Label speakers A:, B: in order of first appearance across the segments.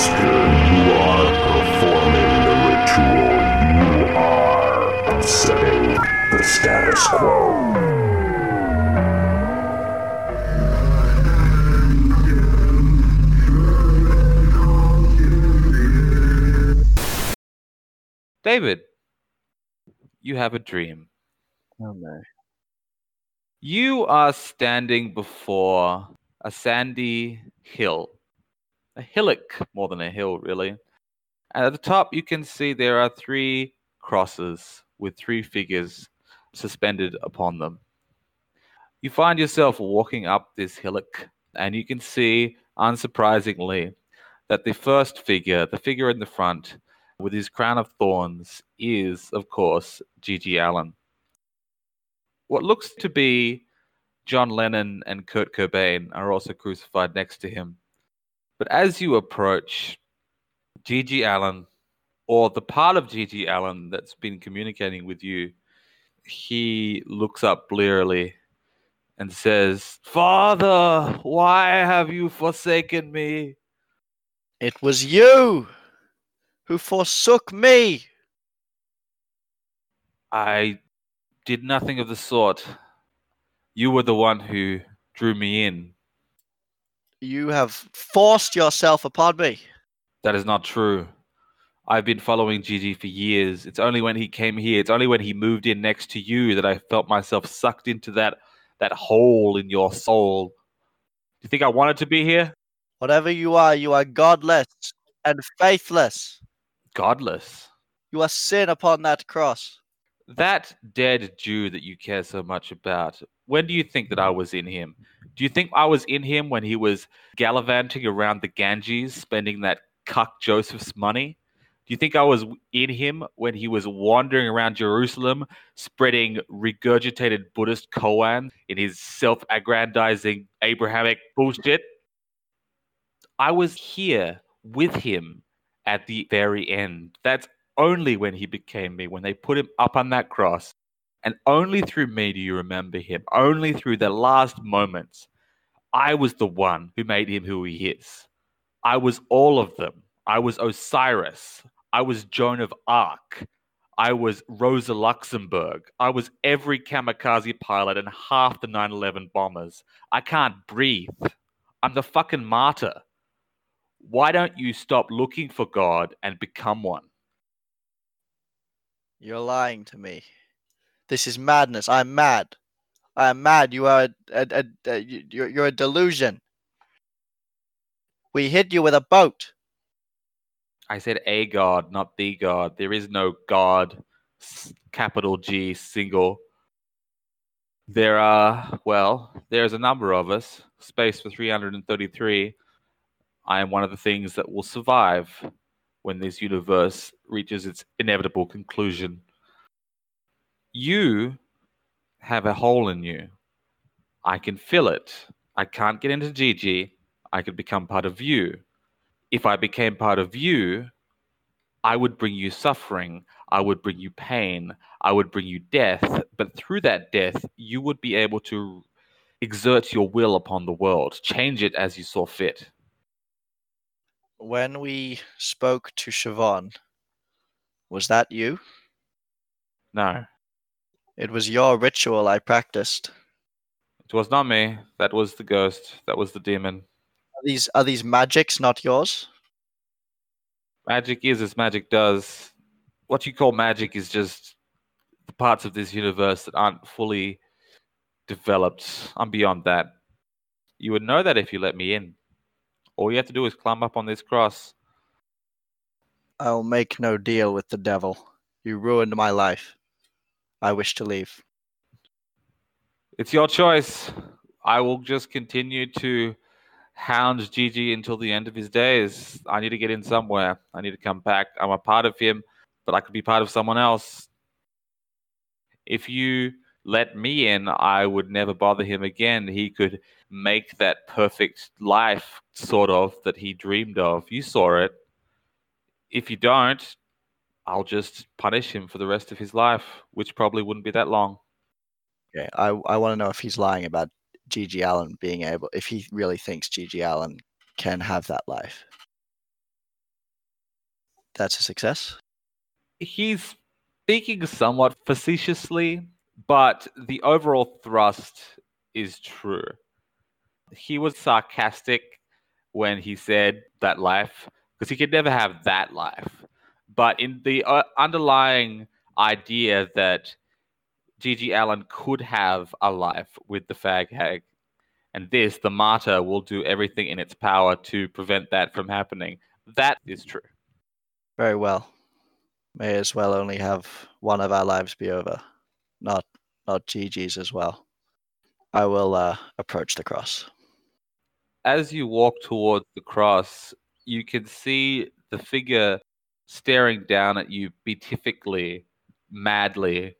A: Master, you are performing the ritual. You are upsetting the status quo.
B: David, you have a dream.
C: Oh no.
B: You are standing before a sandy hill, a hillock more than a hill, really. And at the top, you can see there are three crosses with three figures suspended upon them. You find yourself walking up this hillock, and you can see, unsurprisingly, that the first figure, the figure in the front with his crown of thorns, is, of course, G.G. Allen what looks to be John Lennon and Kurt Cobain are also crucified next to him. But as you approach G.G. Allen, or the part of G.G. Allen that's been communicating with you, he looks up blearily and says, Father, why have you forsaken me?
C: It was you who forsook me.
B: I did nothing of the sort. You were the one who drew me in.
C: You have forced yourself upon me.
B: That is not true. I've been following Gigi for years. It's only when he came here, it's only when he moved in next to you that I felt myself sucked into that that hole in your soul. Do you think I wanted to be here?
C: Whatever you are, you are godless and faithless.
B: Godless.
C: You are sin upon that cross.
B: That dead Jew that you care so much about, when do you think that I was in him? Do you think I was in him when he was gallivanting around the Ganges, spending that cuck Joseph's money? Do you think I was in him when he was wandering around Jerusalem, spreading regurgitated Buddhist koan in his self aggrandizing Abrahamic bullshit? I was here with him at the very end. That's only when he became me, when they put him up on that cross. And only through me do you remember him. Only through the last moments. I was the one who made him who he is. I was all of them. I was Osiris. I was Joan of Arc. I was Rosa Luxemburg. I was every kamikaze pilot and half the 9 11 bombers. I can't breathe. I'm the fucking martyr. Why don't you stop looking for God and become one?
C: You're lying to me. This is madness. I'm mad. I am mad. You are a, a, a, a you're, you're a delusion. We hit you with a boat.
B: I said a god, not the god. There is no god, capital G, single. There are, well, there's a number of us. Space for 333. I am one of the things that will survive when this universe reaches its inevitable conclusion. You have a hole in you. I can fill it. I can't get into Gigi. I could become part of you. If I became part of you, I would bring you suffering. I would bring you pain. I would bring you death. But through that death, you would be able to exert your will upon the world, change it as you saw fit
C: when we spoke to Siobhan, was that you?
B: No.
C: It was your ritual I practiced.
B: It was not me. That was the ghost. That was the demon.
C: Are these are these magics not yours?
B: Magic is as magic does. What you call magic is just the parts of this universe that aren't fully developed. I'm beyond that. You would know that if you let me in. All you have to do is climb up on this cross.
C: I'll make no deal with the devil. You ruined my life. I wish to leave.
B: It's your choice. I will just continue to hound Gigi until the end of his days. I need to get in somewhere. I need to come back. I'm a part of him, but I could be part of someone else. If you let me in, I would never bother him again. He could make that perfect life, sort of, that he dreamed of. You saw it. If you don't, I'll just punish him for the rest of his life, which probably wouldn't be that long.
C: Okay, I, I want to know if he's lying about GG Allen being able, if he really thinks GG Allen can have that life. That's a success.
B: He's speaking somewhat facetiously, but the overall thrust is true. He was sarcastic when he said that life, because he could never have that life. But in the uh, underlying idea that Gigi Allen could have a life with the fag hag, and this, the martyr, will do everything in its power to prevent that from happening. That is true.
C: Very well. May as well only have one of our lives be over, not not Gigi's as well. I will uh, approach the cross.
B: As you walk towards the cross, you can see the figure staring down at you beatifically, madly.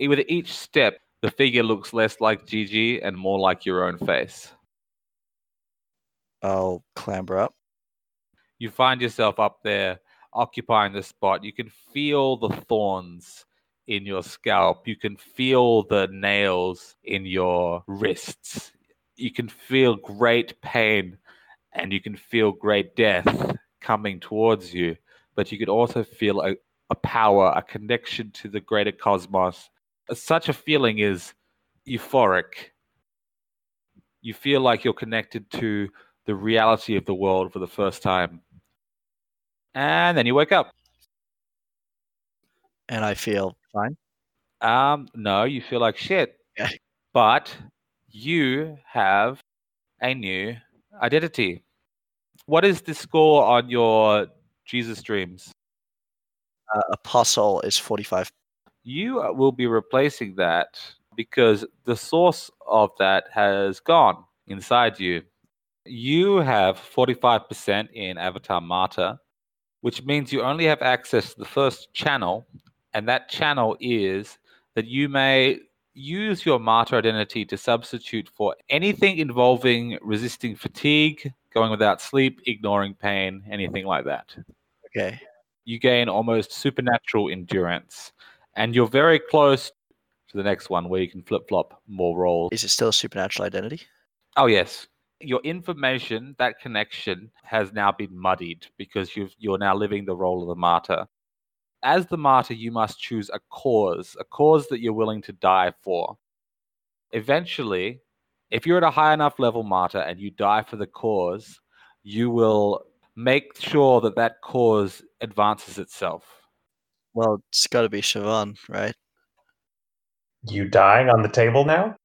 B: With each step, the figure looks less like Gigi and more like your own face.
C: I'll clamber up.
B: You find yourself up there occupying the spot. You can feel the thorns in your scalp. You can feel the nails in your wrists. You can feel great pain and you can feel great death coming towards you. But you could also feel a, a power, a connection to the greater cosmos. Such a feeling is euphoric. You feel like you're connected to the reality of the world for the first time. And then you wake up.
C: And I feel fine.
B: Um, no, you feel like shit.
C: Yeah.
B: But you have a new identity. What is the score on your Jesus dreams?
C: Uh, apostle is 45.
B: You uh, will be replacing that because the source of that has gone inside you. You have 45% in Avatar Martyr, which means you only have access to the first channel, and that channel is that you may use your martyr identity to substitute for anything involving resisting fatigue, going without sleep, ignoring pain, anything like that.
C: Okay.
B: You gain almost supernatural endurance, and you're very close to the next one where you can flip flop more roles.
C: Is it still a supernatural identity?
B: Oh, yes. Your information, that connection has now been muddied because you've, you're now living the role of the martyr. As the martyr, you must choose a cause, a cause that you're willing to die for. Eventually, if you're at a high enough level martyr and you die for the cause, you will make sure that that cause advances itself.
C: Well, it's got to be Siobhan, right?
D: You dying on the table now?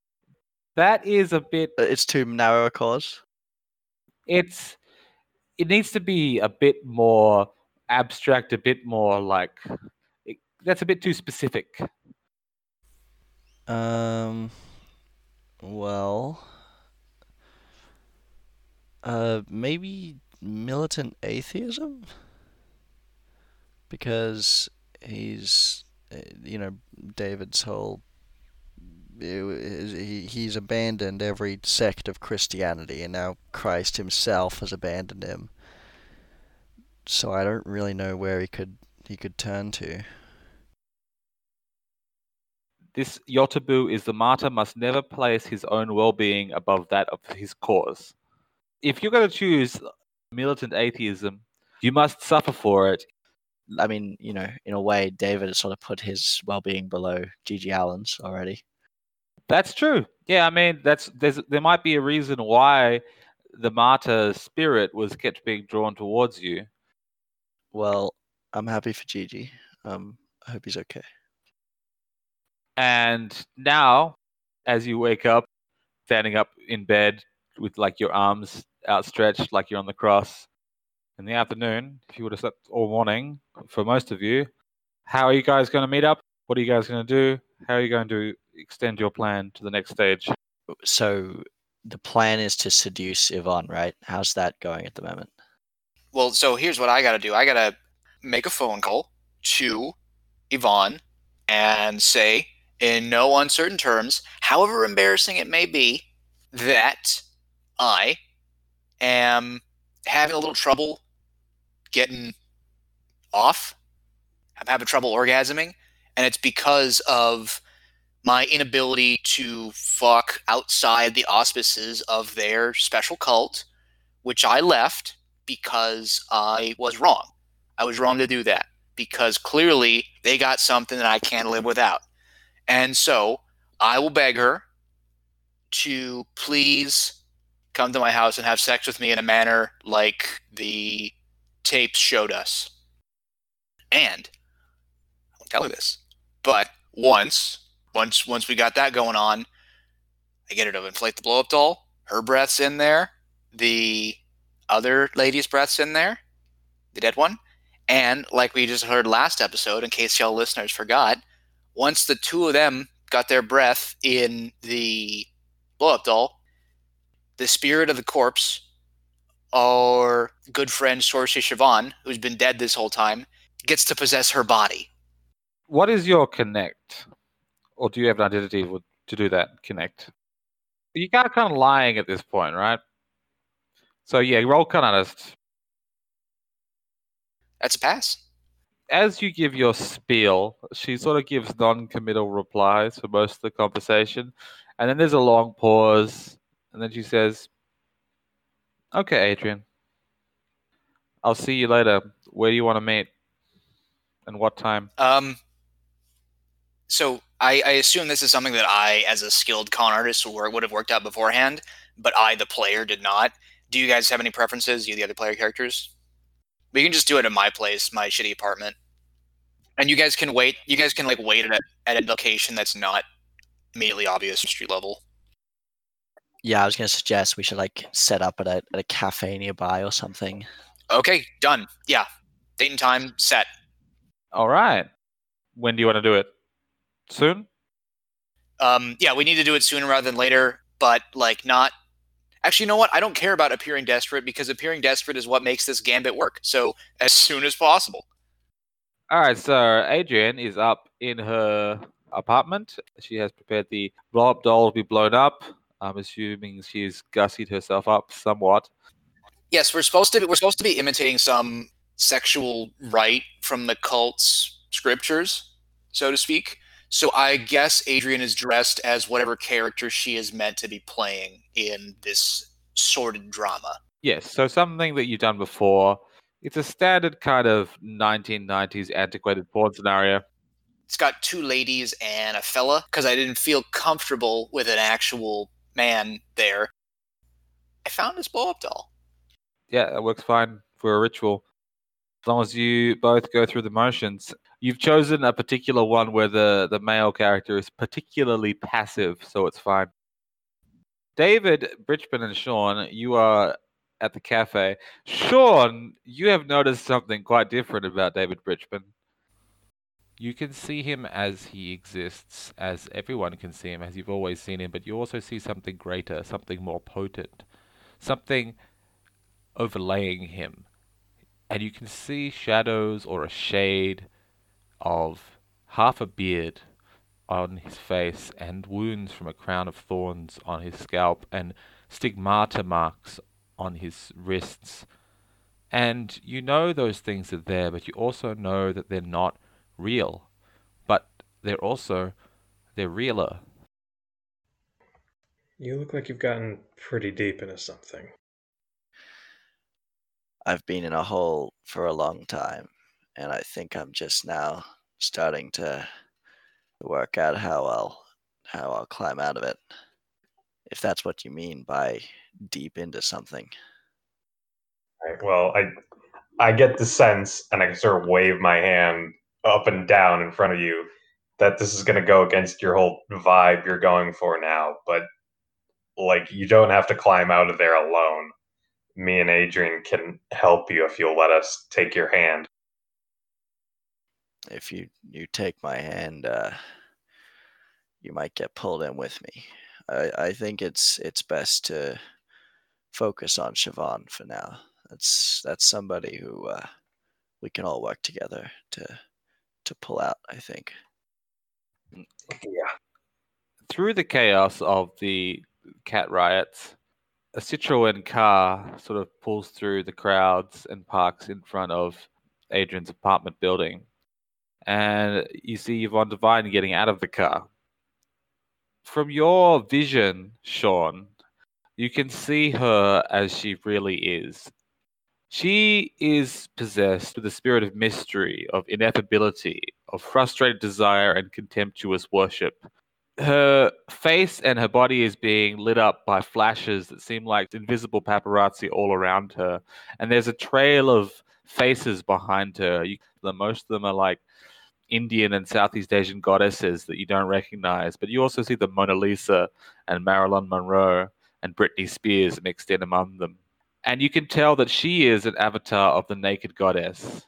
B: That is a bit
C: Uh, It's too narrow a cause.
B: it's it needs to be a bit more abstract, a bit more like it, that's a bit too specific.
C: Um. Well. Uh, maybe militant atheism. Because he's, uh, you know, David's whole. He, he's abandoned every sect of Christianity, and now Christ himself has abandoned him. So I don't really know where he could he could turn to.
B: This Yotabu is the martyr must never place his own well-being above that of his cause. If you're going to choose militant atheism, you must suffer for it.
C: I mean, you know, in a way, David has sort of put his well-being below Gigi Allen's already.
B: That's true. Yeah, I mean, that's there's there might be a reason why the martyr spirit was kept being drawn towards you.
C: Well, I'm happy for Gigi. Um, I hope he's okay.
B: And now, as you wake up, standing up in bed with like your arms outstretched, like you're on the cross, in the afternoon, if you would have slept all morning, for most of you, how are you guys going to meet up? What are you guys going to do? How are you going to extend your plan to the next stage?
C: So the plan is to seduce Yvonne, right? How's that going at the moment?
E: Well, so here's what I got to do. I got to make a phone call to Yvonne and say, in no uncertain terms, however embarrassing it may be, that I am having a little trouble getting off. I'm having trouble orgasming, and it's because of my inability to fuck outside the auspices of their special cult, which I left because I was wrong. I was wrong to do that because clearly they got something that I can't live without. And so I will beg her to please come to my house and have sex with me in a manner like the tapes showed us. And I won't tell her this, but once, once, once we got that going on, I get her to inflate the blow up doll. Her breath's in there. The other lady's breath's in there. The dead one. And like we just heard last episode, in case y'all listeners forgot, once the two of them got their breath in the blow up doll, the spirit of the corpse, our good friend Sorcery Siobhan, who's been dead this whole time, gets to possess her body.
B: What is your connect? Or do you have an identity to do that connect? You got kind of lying at this point, right? So yeah, roll con honest.
E: That's a pass.
B: As you give your spiel, she sort of gives non-committal replies for most of the conversation, and then there's a long pause, and then she says, "Okay, Adrian, I'll see you later. Where do you want to meet? And what time?"
E: Um, so I, I assume this is something that I, as a skilled con artist, would, have worked out beforehand, but I, the player, did not. Do you guys have any preferences? You, the other player characters? We can just do it in my place, my shitty apartment, and you guys can wait. You guys can like wait at a, at a location that's not immediately obvious street level.
C: Yeah, I was gonna suggest we should like set up at a at a cafe nearby or something.
E: Okay, done. Yeah, date and time set.
B: All right. When do you want to do it? Soon?
E: Um, yeah, we need to do it sooner rather than later, but like not. Actually, you know what? I don't care about appearing desperate because appearing desperate is what makes this gambit work. So as soon as possible.
B: All right, so Adrian is up in her apartment. She has prepared the blow up doll to be blown up. I'm assuming she's gussied herself up somewhat.
E: Yes, we're supposed to. Be, we're supposed to be imitating some sexual rite from the cult's scriptures, so to speak. So I guess Adrian is dressed as whatever character she is meant to be playing in this sordid drama.
B: Yes, so something that you've done before. It's a standard kind of 1990s antiquated porn scenario.
E: It's got two ladies and a fella because I didn't feel comfortable with an actual man there. I found this blow up doll.
B: Yeah, that works fine for a ritual. As long as you both go through the motions. You've chosen a particular one where the, the male character is particularly passive, so it's fine. David, Bridgman, and Sean, you are at the cafe. Sean, you have noticed something quite different about David Bridgman.
F: You can see him as he exists, as everyone can see him, as you've always seen him, but you also see something greater, something more potent, something overlaying him. And you can see shadows or a shade of half a beard on his face and wounds from a crown of thorns on his scalp and stigmata marks on his wrists. And you know those things are there, but you also know that they're not real, but they're also they're realer.
D: You look like you've gotten pretty deep into something.
C: I've been in a hole for a long time, and I think I'm just now starting to work out how I'll how I'll climb out of it. If that's what you mean by deep into something.
D: Right, well, I I get the sense, and I can sort of wave my hand up and down in front of you, that this is going to go against your whole vibe you're going for now. But like, you don't have to climb out of there alone. Me and Adrian can help you if you'll let us take your hand.
C: If you you take my hand, uh, you might get pulled in with me. I, I think it's it's best to focus on Siobhan for now. That's that's somebody who uh, we can all work together to to pull out. I think.
D: Yeah.
B: Through the chaos of the cat riots, a Citroen car sort of pulls through the crowds and parks in front of Adrian's apartment building. And you see Yvonne Devine getting out of the car. From your vision, Sean, you can see her as she really is. She is possessed with the spirit of mystery, of ineffability, of frustrated desire and contemptuous worship. Her face and her body is being lit up by flashes that seem like invisible paparazzi all around her. And there's a trail of faces behind her. You, most of them are like Indian and Southeast Asian goddesses that you don't recognize. But you also see the Mona Lisa and Marilyn Monroe and Britney Spears mixed in among them. And you can tell that she is an avatar of the naked goddess.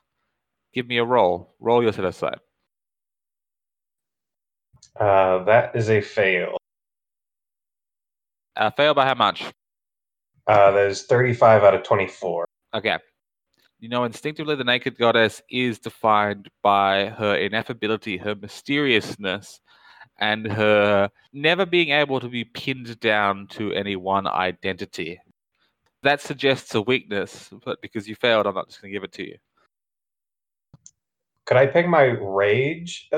B: Give me a roll. Roll your set aside.
D: Uh, that is a fail.
B: Uh, fail by how much?
D: Uh, that is 35 out of 24.
B: Okay. You know, instinctively, the naked goddess is defined by her ineffability, her mysteriousness, and her never being able to be pinned down to any one identity. That suggests a weakness, but because you failed, I'm not just going to give it to you.
D: Could I pick my rage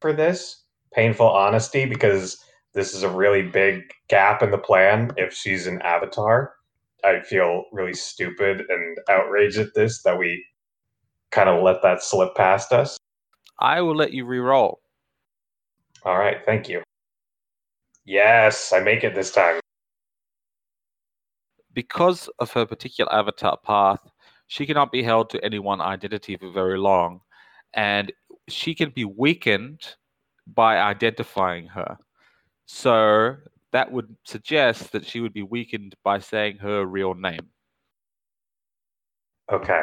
D: for this? Painful honesty, because this is a really big gap in the plan. If she's an avatar, I feel really stupid and outraged at this that we kind of let that slip past us.
B: I will let you re-roll.
D: All right, thank you. Yes, I make it this time.
B: Because of her particular avatar path, she cannot be held to any one identity for very long, and she can be weakened by identifying her. So that would suggest that she would be weakened by saying her real name.
D: Okay.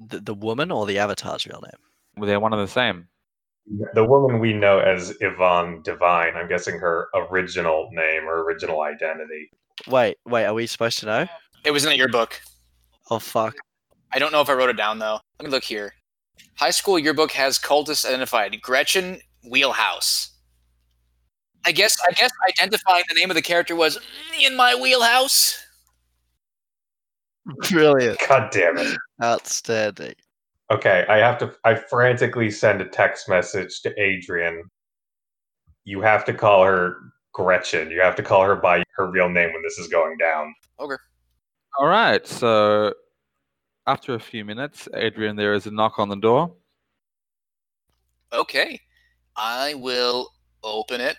C: The, the woman or the avatar's real name?
B: Well, they're one and the same.
D: The woman we know as Yvonne Divine, I'm guessing her original name or original identity.
C: Wait, wait, are we supposed to know?
E: It was in your book.
C: Oh, fuck.
E: I don't know if I wrote it down though. Let me look here. High school yearbook has cultists identified. Gretchen Wheelhouse. I guess I guess identifying the name of the character was in my wheelhouse.
C: Brilliant.
D: God damn it.
C: Outstanding.
D: Okay, I have to. I frantically send a text message to Adrian. You have to call her Gretchen. You have to call her by her real name when this is going down. Okay.
B: All right. So after a few minutes, Adrian, there is a knock on the door.
E: Okay. I will open it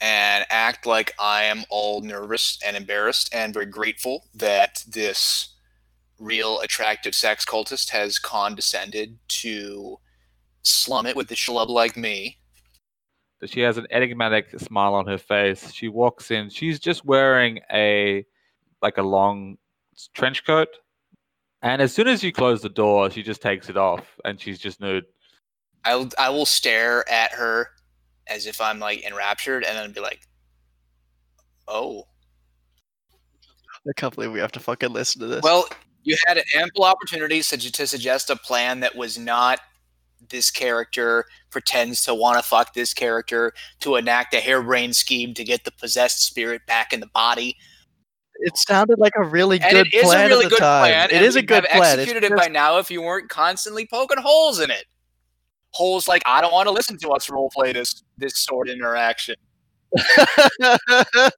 E: and act like I am all nervous and embarrassed and very grateful that this real attractive sex cultist has condescended to slum it with a schlub like me.
B: She has an enigmatic smile on her face. She walks in. She's just wearing a like a long trench coat. And as soon as you close the door, she just takes it off and she's just nude.
E: I'll, I will stare at her as if I'm like enraptured and then be like, oh.
C: I can't believe we have to fucking listen to this.
E: Well, you had ample opportunities to, to suggest a plan that was not this character pretends to want to fuck this character to enact a harebrained scheme to get the possessed spirit back in the body.
C: it sounded like a really
E: And
C: good
E: it is
C: plan
E: It is
C: a really
E: good
C: time.
E: plan.
C: It
E: and
C: is a
E: we'd
C: good
E: have
C: plan. It's
E: executed it by now if you weren't constantly poking holes in it. Holes like I don't want to listen to us roleplay this this sort of interaction.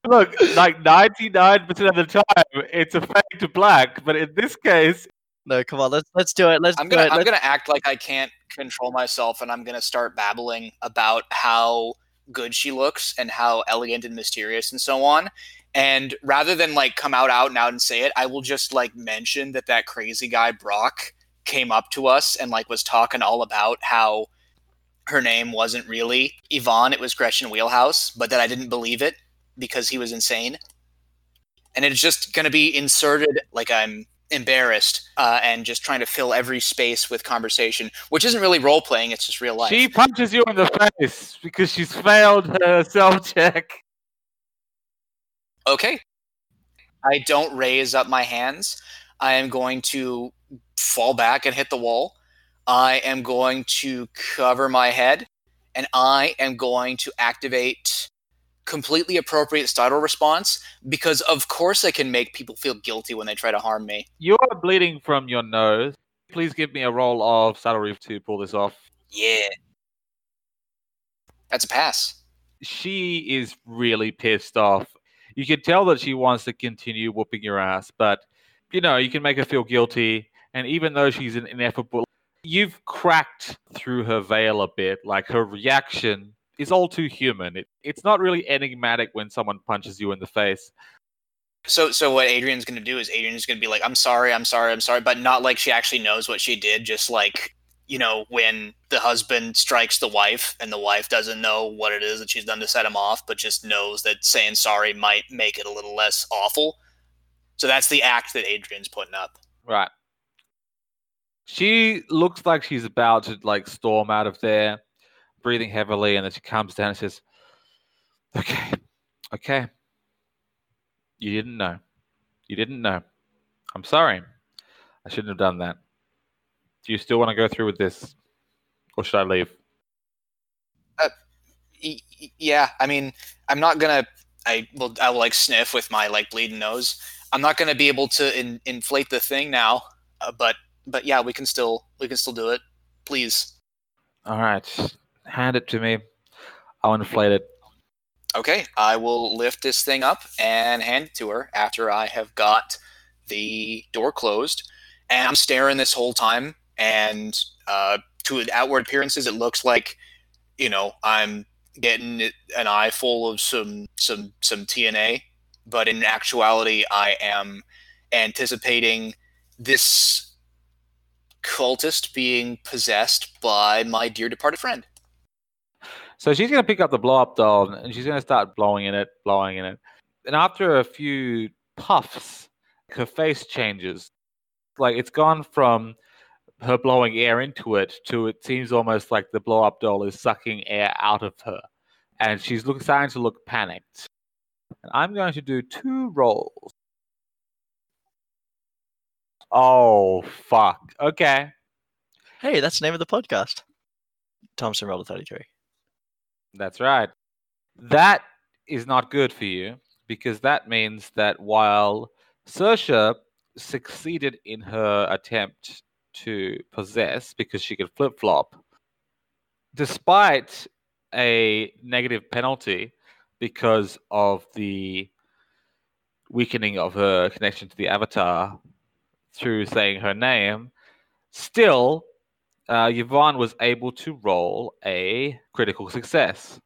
B: Look, like 99% of the time, it's a fade to black. But in this case,
C: no, come on, let's let's do it. Let's
E: I'm gonna
C: it.
E: I'm
C: Let's-
E: gonna act like I can't control myself, and I'm gonna start babbling about how good she looks and how elegant and mysterious and so on. And rather than like come out out and out and say it, I will just like mention that that crazy guy Brock came up to us and like was talking all about how her name wasn't really Yvonne, it was Gretchen Wheelhouse, but that I didn't believe it because he was insane. And it's just going to be inserted like I'm embarrassed uh, and just trying to fill every space with conversation, which isn't really role playing, it's just real life.
B: she punches you in the face because she's failed her self check.
E: okay. I don't raise up my hands. I am going to fall back and hit the wall. I am going to cover my head and I am going to activate completely appropriate startle response because of course I can make people feel guilty when they try to harm me.
B: You are bleeding from your nose. Please give me a roll of Saddle Reef to pull this off.
E: Yeah. That's a pass.
B: She is really pissed off. You can tell that she wants to continue whooping your ass, but you know, you can make her feel guilty And even though she's an ineffable, you've cracked through her veil a bit. Like her reaction is all too human. It, it's not really enigmatic when someone punches you in the face.
E: So, so what Adrian's going to do is Adrian's going to be like, "I'm sorry, I'm sorry, I'm sorry," but not like she actually knows what she did. Just like you know, when the husband strikes the wife and the wife doesn't know what it is that she's done to set him off, but just knows that saying sorry might make it a little less awful. So that's the act that Adrian's putting up.
B: Right. She looks like she's about to like storm out of there, breathing heavily, and then she comes down and says, Okay, okay. You didn't know. You didn't know. I'm sorry. I shouldn't have done that. Do you still want to go through with this? Or should I leave?
E: Y- y- yeah, I mean, I'm not gonna. I will. I will like sniff with my like bleeding nose. I'm not gonna be able to in, inflate the thing now, uh, but but yeah, we can still we can still do it. Please.
B: All right. Hand it to me. I'll inflate it.
E: Okay, I will lift this thing up and hand it to her after I have got the door closed. And I'm staring this whole time, and uh, to outward appearances, it looks like, you know, I'm getting an eye full of some some some TNA, but in actuality, I am anticipating this cultist being possessed by my dear departed friend.
B: So she's going to pick up the blow up doll and she's going to start blowing in it, blowing in it. And after a few puffs, her face changes. Like it's gone from her blowing air into it to it seems almost like the blow up doll is sucking air out of her. And she's look, starting to look panicked. And I'm going to do two rolls. Oh, fuck. Okay.
C: Hey, that's the name of the podcast. Thompson rolled a 33.
B: That's right. That is not good for you because that means that while Sersha succeeded in her attempt to possess because she could flip flop, despite a negative penalty because of the weakening of her connection to the avatar through saying her name, still uh, Yvonne was able to roll a critical success.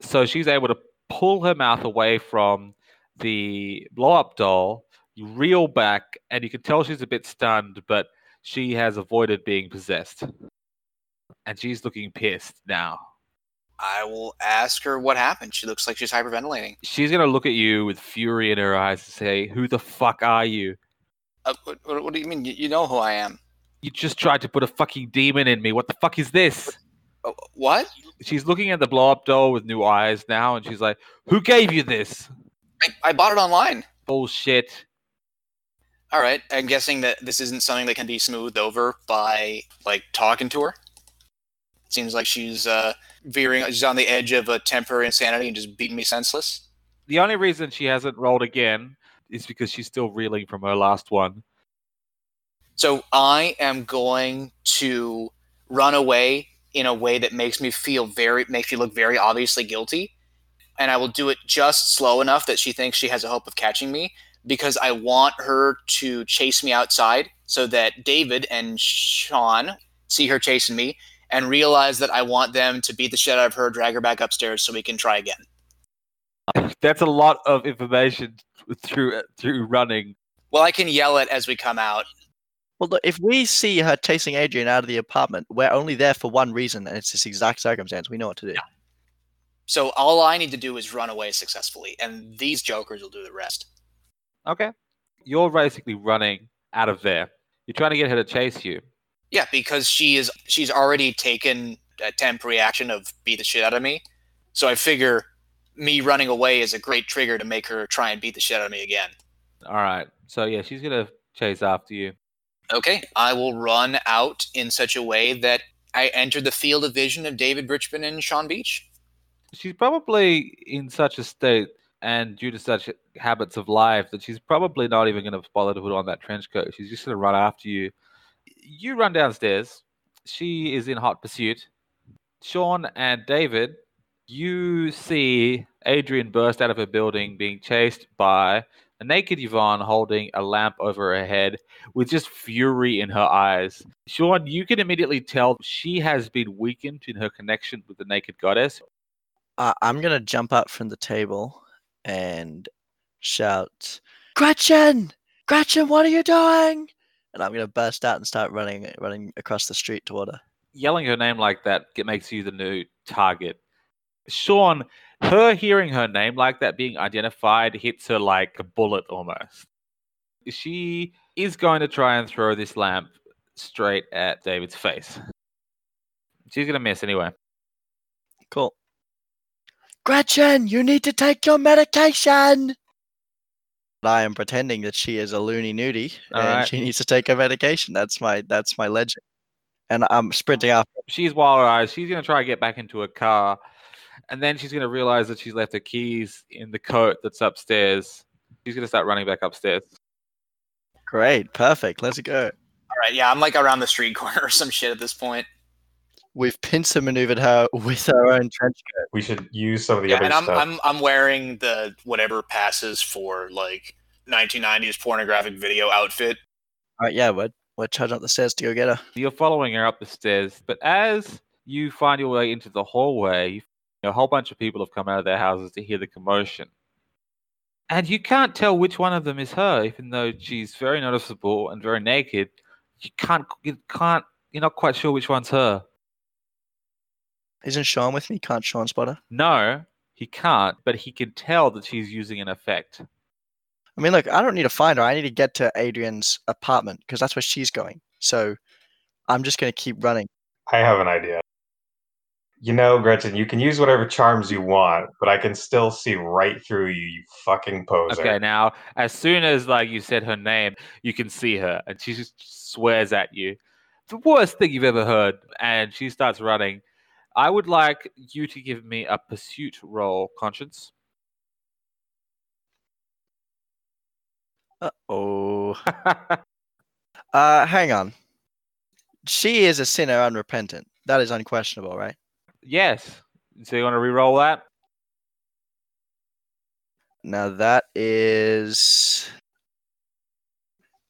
B: So she's able to pull her mouth away from the blow up doll, you reel back, and you can tell she's a bit stunned, but she has avoided being possessed. And she's looking pissed now.
E: I will ask her what happened. She looks like she's hyperventilating.
B: She's going to look at you with fury in her eyes and say, Who the fuck are you?
E: Uh, what, what, do you mean? You, you know who I am?
B: You just tried to put a fucking demon in me. What the fuck is this?
E: Uh, what?
B: She's looking at the blow up doll with new eyes now, and she's like, Who gave you this?
E: I, I bought it online.
B: Bullshit.
E: All right. I'm guessing that this isn't something that can be smoothed over by like talking to her. It Seems like she's uh, veering. She's on the edge of a temporary insanity and just beating me senseless.
B: The only reason she hasn't rolled again is because she's still reeling from her last one.
E: So I am going to run away in a way that makes me feel very makes me look very obviously guilty. And I will do it just slow enough that she thinks she has a hope of catching me because I want her to chase me outside so that David and Sean see her chasing me and realize that I want them to beat the shit out of her, drag her back upstairs so we can try again.
B: That's a lot of information through through running.
E: Well, I can yell it as we come out.
C: Well, look, if we see her chasing Adrian out of the apartment, we're only there for one reason, and it's this exact circumstance. We know what to do.
E: So all I need to do is run away successfully, and these jokers will do the rest.
B: Okay. You're basically running out of there. You're trying to get her to chase you.
E: Yeah, because she is she's already taken a temporary action of beat the shit out of me. So I figure me running away is a great trigger to make her try and beat the shit out of me again.
B: All right. So yeah, she's gonna chase after you.
E: Okay, I will run out in such a way that I enter the field of vision of David Richmond and Sean Beach.
B: She's probably in such a state and due to such habits of life that she's probably not even going to bother to put on that trench coat. She's just going to run after you. You run downstairs. She is in hot pursuit. Sean and David, you see Adrian burst out of her building being chased by a naked Yvonne holding a lamp over her head with just fury in her eyes. Sean, you can immediately tell she has been weakened in her connection with the naked goddess.
C: Uh, I'm gonna jump up from the table and shout, "Gretchen! Gretchen, what are you doing?" And I'm gonna burst out and start running, running across the street toward her.
B: Yelling her name like that it makes you the new target. Sean, her hearing her name like that being identified hits her like a bullet almost. She is going to try and throw this lamp straight at David's face. She's gonna miss anyway.
C: Cool. Gretchen, you need to take your medication. I am pretending that she is a loony nudie and
B: Alright.
C: she needs to take her medication. That's my that's my legend. And I'm sprinting after.
B: she's wild eyes. She's gonna try to get back into a car, and then she's gonna realize that she's left her keys in the coat that's upstairs. She's gonna start running back upstairs.
C: Great, perfect. Let's go.
E: All right, yeah, I'm like around the street corner or some shit at this point.
C: We've pincer maneuvered her with our own trench coat.
D: We should use some of the
E: Yeah,
D: other
E: and I'm,
D: stuff.
E: I'm I'm wearing the whatever passes for like 1990s pornographic video outfit.
C: All right, yeah, we're we're charging up the stairs to go get her.
B: You're following her up the stairs, but as you find your way into the hallway, a whole bunch of people have come out of their houses to hear the commotion. And you can't tell which one of them is her, even though she's very noticeable and very naked. You can't, you can't, you're not quite sure which one's her.
C: Isn't Sean with me? Can't Sean spot her?
B: No, he can't, but he can tell that she's using an effect.
C: I mean, look, I don't need to find her. I need to get to Adrian's apartment because that's where she's going. So I'm just going to keep running.
D: I have an idea. You know, Gretchen, you can use whatever charms you want, but I can still see right through you, you fucking poser.
B: Okay, now as soon as like you said her name, you can see her, and she just swears at you. The worst thing you've ever heard, and she starts running. I would like you to give me a pursuit roll, conscience.
C: Uh oh. Uh, hang on. She is a sinner unrepentant. That is unquestionable, right?
B: Yes. So you want to re-roll that?
C: Now that is.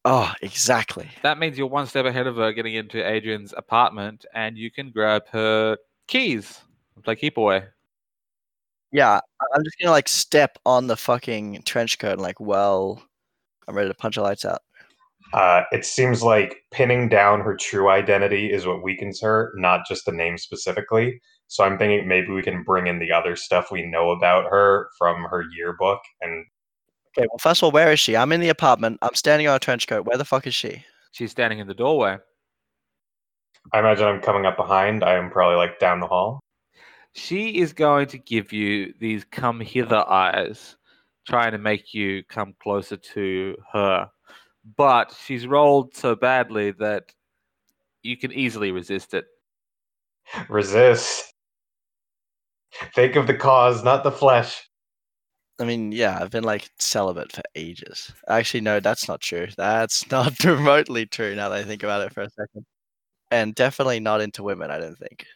C: Oh, exactly.
B: That means you're one step ahead of her getting into Adrian's apartment, and you can grab her keys and play keep away.
C: Yeah, I- I'm just gonna like step on the fucking trench coat and like, well, I'm ready to punch the lights out.
D: Uh, it seems like pinning down her true identity is what weakens her, not just the name specifically. So I'm thinking maybe we can bring in the other stuff we know about her from her yearbook. And
C: Okay, well, first of all, where is she? I'm in the apartment. I'm standing on a trench coat. Where the fuck is she?
B: She's standing in the doorway.
D: I imagine I'm coming up behind. I am probably like down the hall.
B: She is going to give you these come hither eyes, trying to make you come closer to her. But she's rolled so badly that you can easily resist it.
D: Resist. Think of the cause, not the flesh.
C: I mean, yeah, I've been like celibate for ages. Actually, no, that's not true. That's not remotely true now that I think about it for a second. And definitely not into women, I don't think.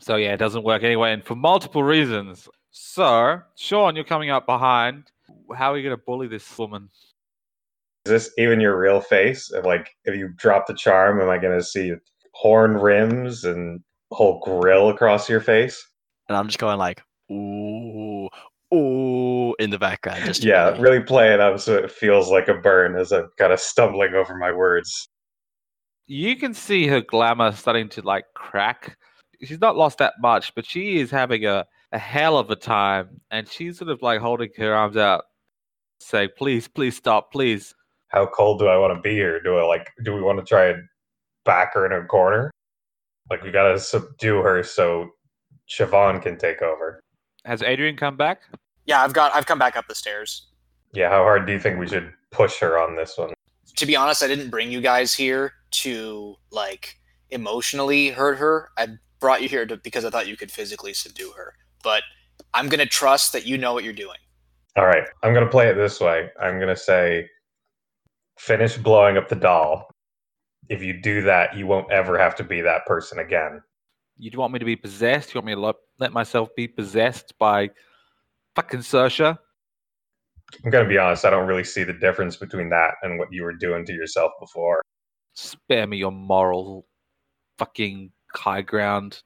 B: So yeah, it doesn't work anyway, and for multiple reasons. So, Sean, you're coming up behind. How are you going to bully this woman?
D: Is this even your real face? If, like, if you drop the charm, am I going to see horn rims and whole grill across your face?
C: And I'm just going like, ooh, ooh, in the background. Just
D: Yeah,
C: like-
D: really playing up so it feels like a burn as I'm kind of stumbling over my words.
B: You can see her glamour starting to like crack. She's not lost that much, but she is having a, a hell of a time, and she's sort of like holding her arms out, saying, "Please, please stop, please."
D: How cold do I want to be here? Do I like? Do we want to try and back her in a corner? Like we gotta subdue her so Siobhan can take over.
B: Has Adrian come back?
E: Yeah, I've got I've come back up the stairs.
D: Yeah, how hard do you think we should push her on this one?
E: To be honest, I didn't bring you guys here to like emotionally hurt her. I brought you here to, because I thought you could physically subdue her. But I'm gonna trust that you know what you're doing.
D: All right, I'm gonna play it this way. I'm gonna say, finish blowing up the doll. If you do that, you won't ever have to be that person again.
B: You want me to be possessed? You want me to let myself be possessed by fucking Sersha?
D: I'm gonna be honest. I don't really see the difference between that and what you were doing to yourself before.
B: Spare me your moral fucking high ground.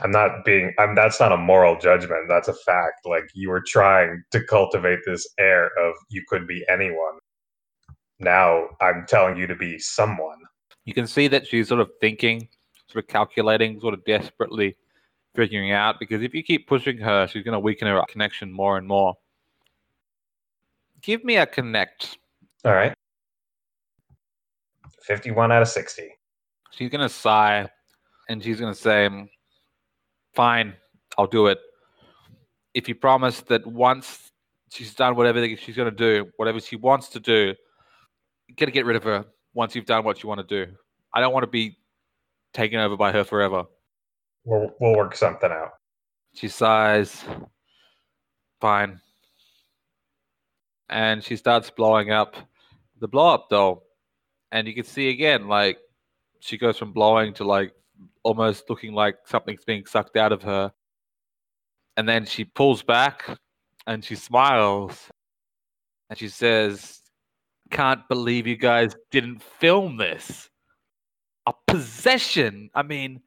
D: I'm not being. I'm. That's not a moral judgment. That's a fact. Like you were trying to cultivate this air of you could be anyone. Now I'm telling you to be someone.
B: You can see that she's sort of thinking, sort of calculating, sort of desperately figuring out because if you keep pushing her, she's going to weaken her connection more and more. Give me a connect.
D: All right. 51 out of 60.
B: She's going to sigh and she's going to say, Fine, I'll do it. If you promise that once she's done whatever she's going to do, whatever she wants to do, you got to get rid of her once you've done what you want to do. I don't want to be taken over by her forever.
D: We'll, we'll work something out.
B: She sighs. Fine. And she starts blowing up the blow up doll. And you can see again, like, she goes from blowing to like almost looking like something's being sucked out of her. And then she pulls back and she smiles and she says, Can't believe you guys didn't film this. A possession. I mean,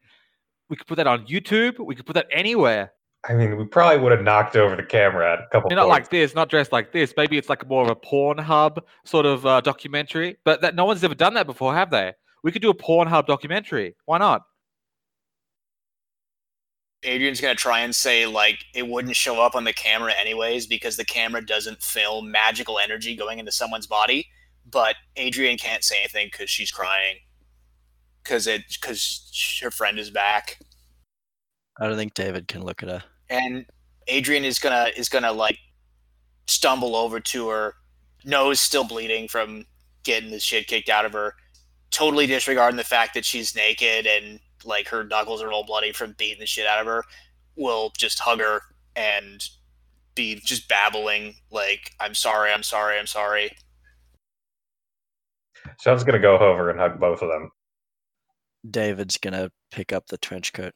B: we could put that on YouTube. We could put that anywhere.
D: I mean, we probably would have knocked over the camera at a couple.
B: I mean, not like this, not dressed like this. Maybe it's like more of a Pornhub sort of uh, documentary. But that no one's ever done that before, have they? We could do a Pornhub documentary. Why not?
E: Adrian's gonna try and say like it wouldn't show up on the camera anyways because the camera doesn't film magical energy going into someone's body. But Adrian can't say anything because she's crying because it because her friend is back,
C: I don't think David can look at her.
E: and Adrian is gonna is gonna like stumble over to her, nose still bleeding from getting the shit kicked out of her, totally disregarding the fact that she's naked and like her knuckles are all bloody from beating the shit out of her, will just hug her and be just babbling like I'm sorry, I'm sorry, I'm sorry.
D: Sean's gonna go over and hug both of them.
C: David's gonna pick up the trench coat.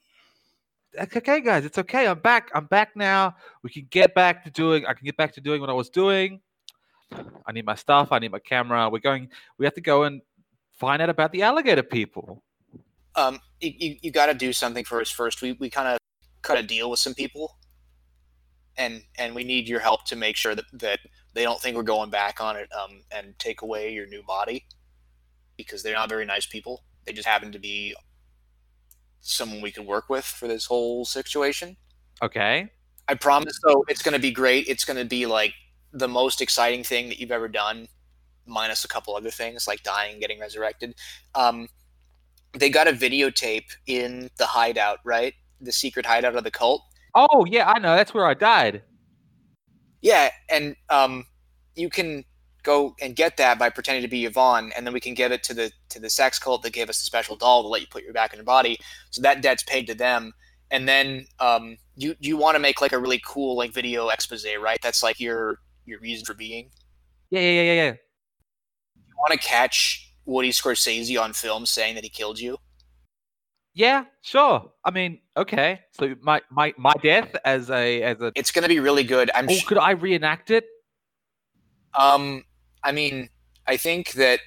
B: It's okay, guys. It's okay. I'm back. I'm back now. We can get back to doing. I can get back to doing what I was doing. I need my stuff. I need my camera. We're going. We have to go and find out about the alligator people.
E: Um, you, you, you got to do something for us first. We we kind of cut a deal with some people, and and we need your help to make sure that that they don't think we're going back on it. Um, and take away your new body because they're not very nice people. They just happen to be someone we can work with for this whole situation.
B: Okay.
E: I promise, though, it's going to be great. It's going to be like the most exciting thing that you've ever done, minus a couple other things like dying and getting resurrected. Um, they got a videotape in the hideout, right? The secret hideout of the cult.
B: Oh yeah, I know. That's where I died.
E: Yeah, and um, you can go and get that by pretending to be Yvonne, and then we can give it to the to the sex cult that gave us the special doll to let you put your back in your body. So that debt's paid to them. And then um, you you want to make like a really cool like video expose, right? That's like your your reason for being.
B: Yeah, yeah, yeah, yeah, yeah.
E: You want to catch Woody Scorsese on film saying that he killed you.
B: Yeah, sure. I mean, okay. So my my my death as a as a.
E: It's going to be really good. I'm.
B: Oh,
E: sh-
B: could I reenact it?
E: Um, I mean, I think that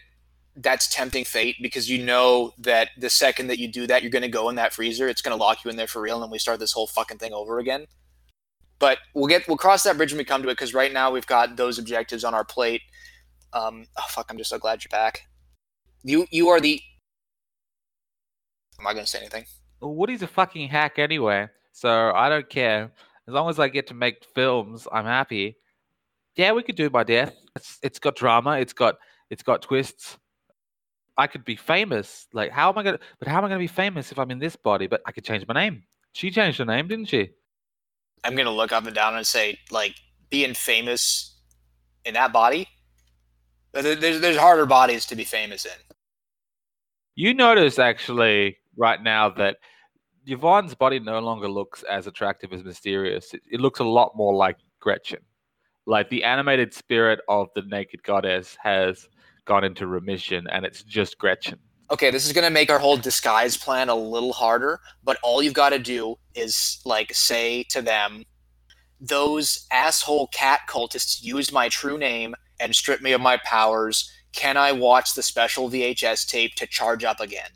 E: that's tempting fate because you know that the second that you do that, you're going to go in that freezer. It's going to lock you in there for real, and then we start this whole fucking thing over again. But we'll get we'll cross that bridge when we come to it because right now we've got those objectives on our plate. Um, oh fuck! I'm just so glad you're back. You you are the. I'm I going to say anything.
B: Woody's a fucking hack anyway, so I don't care. As long as I get to make films, I'm happy. Yeah, we could do by death. It's it's got drama. It's got it's got twists. I could be famous. Like, how am I gonna? But how am I gonna be famous if I'm in this body? But I could change my name. She changed her name, didn't she?
E: I'm going to look up and down and say like being famous in that body. There's there's harder bodies to be famous in.
B: You notice actually right now that Yvonne's body no longer looks as attractive as mysterious. It, it looks a lot more like Gretchen. Like the animated spirit of the naked goddess has gone into remission, and it's just Gretchen.
E: okay, this is going to make our whole disguise plan a little harder, but all you've got to do is like say to them, those asshole cat cultists used my true name and stripped me of my powers. Can I watch the special VHS tape to charge up again?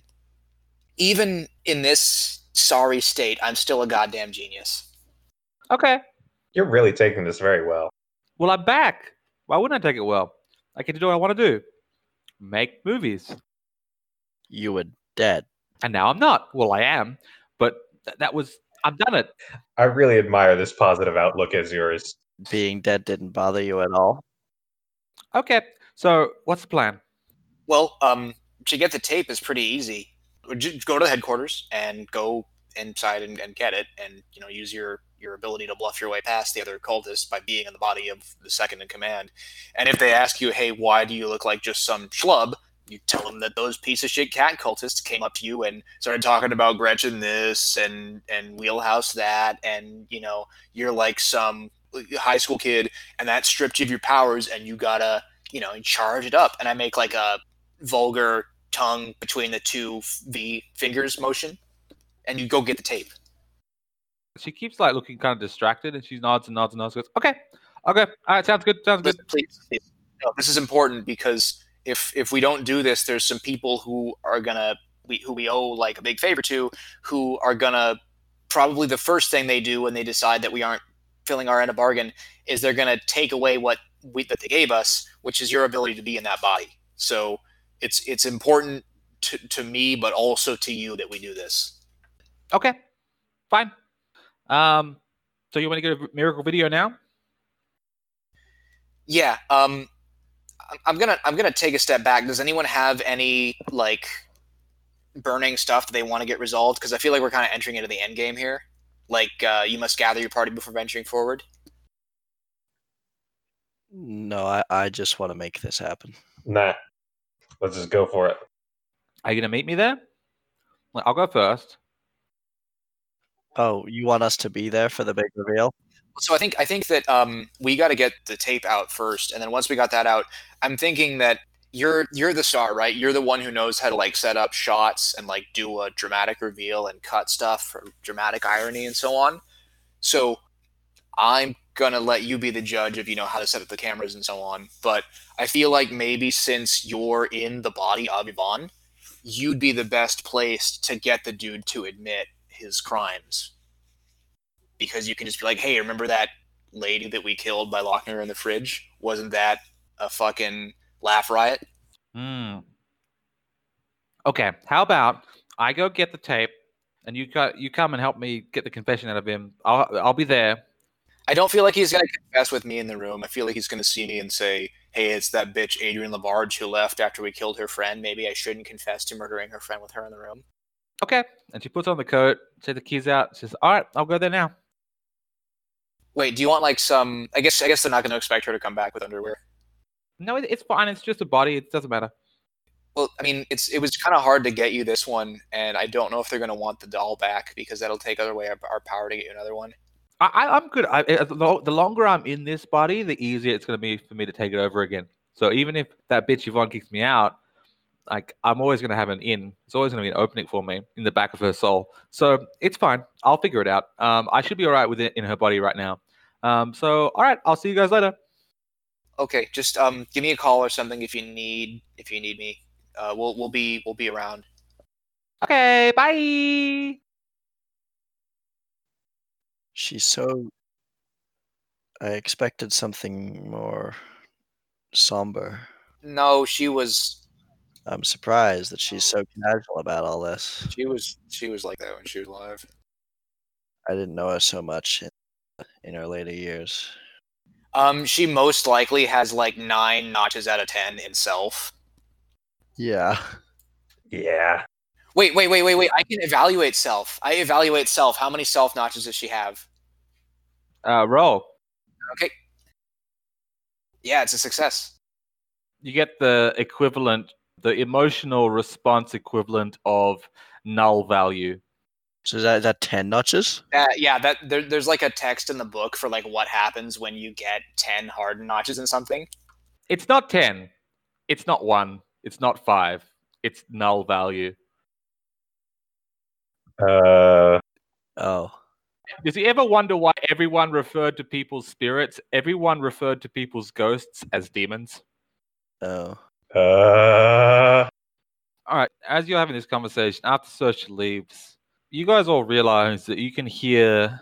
E: Even in this sorry state, I'm still a goddamn genius.
B: Okay.
D: You're really taking this very well.
B: Well, I'm back. Why wouldn't I take it well? I get to do what I want to do. Make movies.
C: You were dead.
B: And now I'm not. Well, I am. But th- that was, I've done it.
D: I really admire this positive outlook as yours.
C: Being dead didn't bother you at all.
B: Okay. So what's the plan?
E: Well, um, to get the tape is pretty easy. Just go to the headquarters and go inside and, and get it, and you know use your your ability to bluff your way past the other cultists by being in the body of the second in command. And if they ask you, "Hey, why do you look like just some schlub?" You tell them that those piece of shit cat cultists came up to you and started talking about Gretchen this and and Wheelhouse that, and you know you're like some high school kid, and that stripped you of your powers, and you gotta you know charge it up. And I make like a vulgar tongue between the two V fingers motion, and you go get the tape.
B: She keeps like looking kind of distracted and she nods and nods and nods. Goes, okay. Okay. All right. Sounds good. Sounds good.
E: Please, please. No, this is important because if if we don't do this, there's some people who are gonna we who we owe like a big favor to, who are gonna probably the first thing they do when they decide that we aren't filling our end of bargain is they're gonna take away what we that they gave us, which is your ability to be in that body. So it's it's important to, to me, but also to you that we do this.
B: Okay. Fine. Um, so you want to get a miracle video now?
E: Yeah. Um, I'm- I'm gonna I'm gonna take a step back. Does anyone have any like burning stuff that they want to get resolved? Because I feel like we're kind of entering into the end game here. Like uh, you must gather your party before venturing forward.
C: No, I, I just want to make this happen.
D: Nah. Let's just go for it.
B: Are you gonna meet me there? Well, I'll go first.
C: Oh, you want us to be there for the big reveal?
E: So I think I think that um, we got to get the tape out first, and then once we got that out, I'm thinking that you're you're the star, right? You're the one who knows how to like set up shots and like do a dramatic reveal and cut stuff for dramatic irony and so on. So I'm gonna let you be the judge of you know how to set up the cameras and so on. But I feel like maybe since you're in the body of Yvonne, you'd be the best placed to get the dude to admit his crimes because you can just be like, "Hey, remember that lady that we killed by locking her in the fridge? Wasn't that a fucking laugh riot?"
B: Hmm. Okay. How about I go get the tape, and you got you come and help me get the confession out of him. I'll I'll be there.
E: I don't feel like he's gonna confess with me in the room. I feel like he's gonna see me and say, "Hey, it's that bitch Adrian Labarge who left after we killed her friend. Maybe I shouldn't confess to murdering her friend with her in the room."
B: Okay. And she puts on the coat, takes the keys out. Says, "All right, I'll go there now."
E: Wait, do you want like some? I guess I guess they're not gonna expect her to come back with underwear.
B: No, it, it's fine. It's just a body. It doesn't matter.
E: Well, I mean, it's it was kind of hard to get you this one, and I don't know if they're gonna want the doll back because that'll take other way our, our power to get you another one.
B: I, I'm good. I, I- the the longer I'm in this body, the easier it's going to be for me to take it over again. So even if that bitch Yvonne kicks me out, like I'm always going to have an in. It's always going to be an opening for me in the back of her soul. So it's fine. I'll figure it out. Um, I should be all right with it in her body right now. Um, so all right, I'll see you guys later.
E: Okay, just um, give me a call or something if you need if you need me. Uh, we'll we'll be we'll be around.
B: Okay, bye.
C: She's so. I expected something more somber.
E: No, she was
C: I'm surprised that she's so casual about all this.
E: she was she was like that when she was alive.
C: I didn't know her so much in, in her later years.
E: Um, she most likely has like nine notches out of ten in self.
C: Yeah.
D: Yeah.
E: Wait, wait, wait, wait, wait. I can evaluate self. I evaluate self. How many self notches does she have?
B: Uh, roll.
E: Okay. Yeah, it's a success.
B: You get the equivalent, the emotional response equivalent of null value.
C: So is that, is that 10 notches?
E: Uh, yeah, that there, there's like a text in the book for like what happens when you get ten hardened notches in something.
B: It's not 10. It's not 1. It's not 5. It's null value.
D: Uh,
C: Oh.
B: Does he ever wonder why everyone referred to people's spirits, everyone referred to people's ghosts as demons?
C: Oh.
D: Uh,
B: All right, as you're having this conversation, after Sersha leaves, you guys all realize that you can hear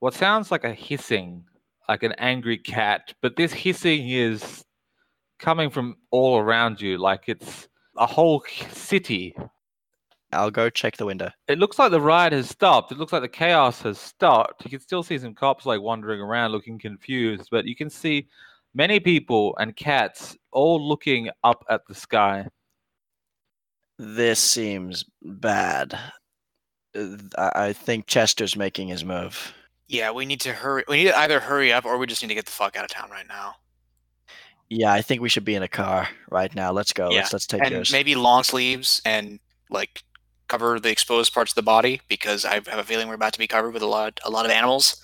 B: what sounds like a hissing, like an angry cat, but this hissing is coming from all around you, like it's a whole city.
C: I'll go check the window.
B: It looks like the riot has stopped. It looks like the chaos has stopped. You can still see some cops like wandering around looking confused, but you can see many people and cats all looking up at the sky.
C: This seems bad. I I think Chester's making his move.
E: Yeah, we need to hurry. We need to either hurry up or we just need to get the fuck out of town right now.
C: Yeah, I think we should be in a car right now. Let's go.
E: Yeah,
C: Let's let's take
E: and
C: yours.
E: maybe long sleeves and like cover the exposed parts of the body because I have a feeling we're about to be covered with a lot a lot of animals.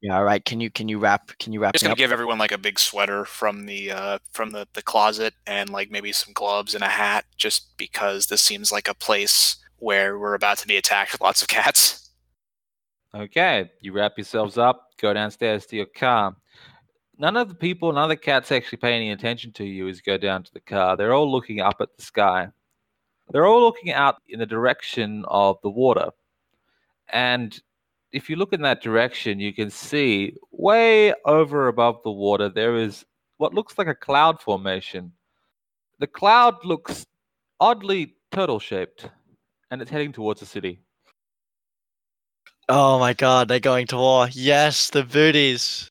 C: Yeah, all right. Can you can you wrap can you wrap
E: I'm
C: just
E: gonna
C: up?
E: give everyone like a big sweater from the uh from the, the closet and like maybe some gloves and a hat just because this seems like a place where we're about to be attacked with lots of cats.
B: Okay, you wrap yourselves up, go downstairs to your car. None of the people, none of the cats actually pay any attention to you as you go down to the car. They're all looking up at the sky. They're all looking out in the direction of the water. And if you look in that direction, you can see way over above the water, there is what looks like a cloud formation. The cloud looks oddly turtle shaped, and it's heading towards the city.
C: Oh my god, they're going to war. Yes, the booties.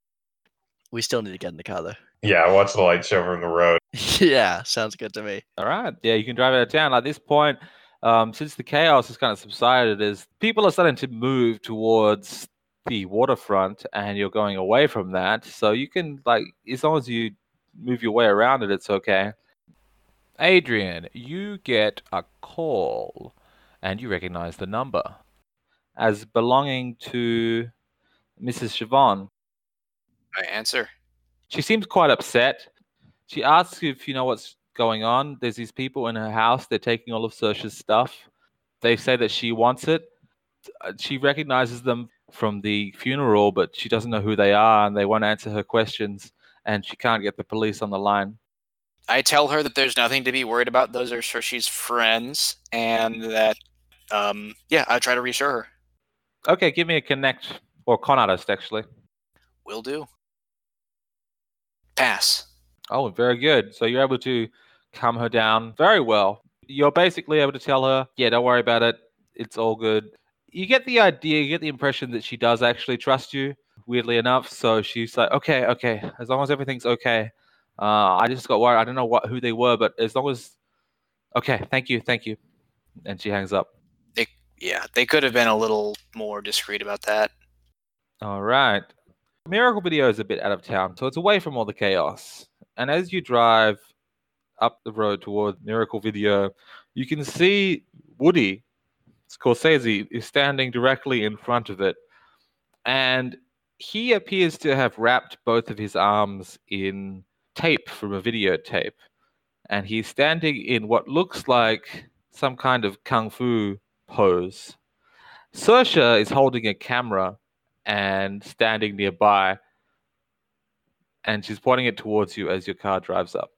C: We still need to get in the car though.
D: yeah, watch the light show from the road.
C: yeah, sounds good to me.
B: All right. Yeah, you can drive out of town. At this point, um, since the chaos has kind of subsided, is people are starting to move towards the waterfront, and you're going away from that. So you can like, as long as you move your way around it, it's okay.
F: Adrian, you get a call and you recognize the number.
B: As belonging to Mrs. Siobhan,
E: I answer.
B: she seems quite upset. She asks if you know what's going on. There's these people in her house. They're taking all of Sersha's stuff. They say that she wants it. Uh, She recognizes them from the funeral, but she doesn't know who they are, and they won't answer her questions. And she can't get the police on the line.
E: I tell her that there's nothing to be worried about. Those are Sersha's friends, and that, um, yeah, I try to reassure her.
B: Okay, give me a connect or con artist actually.
E: Will do. Pass.
B: Oh, very good. So you're able to calm her down very well. You're basically able to tell her, yeah, don't worry about it. It's all good. You get the idea, you get the impression that she does actually trust you, weirdly enough. So she's like, okay, okay, as long as everything's okay. Uh, I just got worried. I don't know what who they were, but as long as, okay, thank you, thank you. And she hangs up.
E: Yeah, they could have been a little more discreet about that.
B: All right. Miracle Video is a bit out of town, so it's away from all the chaos. And as you drive up the road toward Miracle Video, you can see Woody Scorsese is standing directly in front of it. And he appears to have wrapped both of his arms in tape from a videotape. And he's standing in what looks like some kind of kung fu pose. Sersha is holding a camera and standing nearby, and she's pointing it towards you as your car drives up.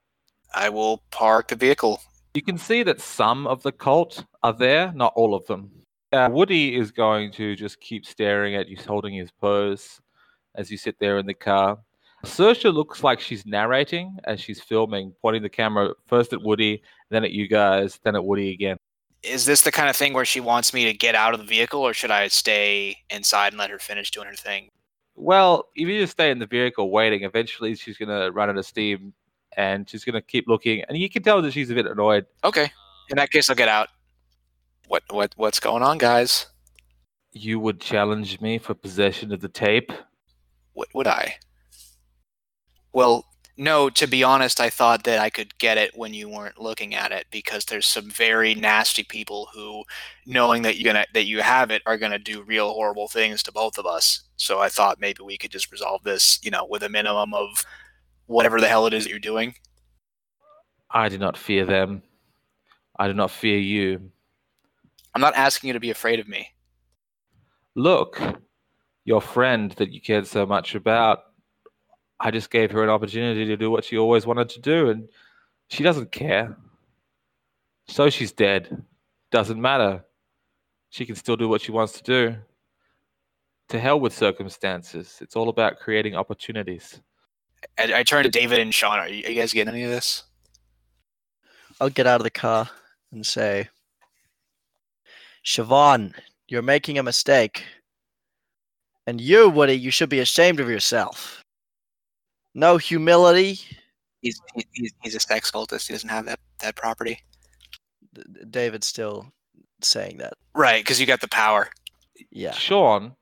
E: I will park the vehicle.
B: You can see that some of the cult are there, not all of them. Uh, Woody is going to just keep staring at you, holding his pose as you sit there in the car. Sersha looks like she's narrating as she's filming, pointing the camera first at Woody, then at you guys, then at Woody again.
E: Is this the kind of thing where she wants me to get out of the vehicle, or should I stay inside and let her finish doing her thing?
B: Well, if you just stay in the vehicle waiting, eventually she's going to run out of steam and she's going to keep looking. And you can tell that she's a bit annoyed.
E: Okay. In that case, I'll get out. What what what's going on, guys?
B: You would challenge me for possession of the tape?
E: What would I? Well, no. To be honest, I thought that I could get it when you weren't looking at it because there's some very nasty people who, knowing that you're gonna that you have it, are gonna do real horrible things to both of us. So I thought maybe we could just resolve this, you know, with a minimum of whatever the hell it is that you're doing.
B: I do not fear them. I do not fear you.
E: I'm not asking you to be afraid of me.
B: look, your friend that you cared so much about, I just gave her an opportunity to do what she always wanted to do, and she doesn't care. So she's dead. Doesn't matter. She can still do what she wants to do. To hell with circumstances. It's all about creating opportunities.
E: I, I turn to David and Sean. Are you, are you guys getting any of this?
C: I'll get out of the car and say, Siobhan, you're making a mistake. And you, Woody, you should be ashamed of yourself. No humility.
E: He's he's, he's a sex cultist. He doesn't have that, that property.
C: D- D- David's still saying that.
E: Right, because you got the power.
C: Yeah.
B: Sean,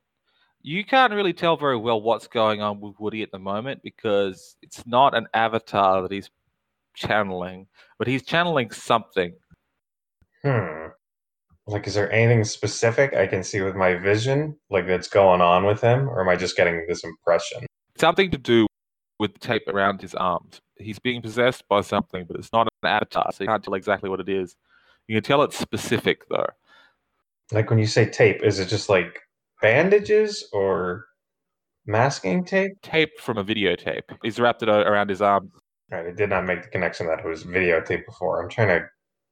B: you can't really tell very well what's going on with Woody at the moment because it's not an avatar that he's channeling, but he's channeling something.
D: Hmm. Like, is there anything specific I can see with my vision, like that's going on with him, or am I just getting this impression?
B: Something to do with the tape around his arms. He's being possessed by something, but it's not an avatar, so you can't tell exactly what it is. You can tell it's specific though.
D: Like when you say tape, is it just like bandages or masking tape?
B: Tape from a videotape. He's wrapped it around his arm.
D: Right, I did not make the connection that it was videotape before. I'm trying to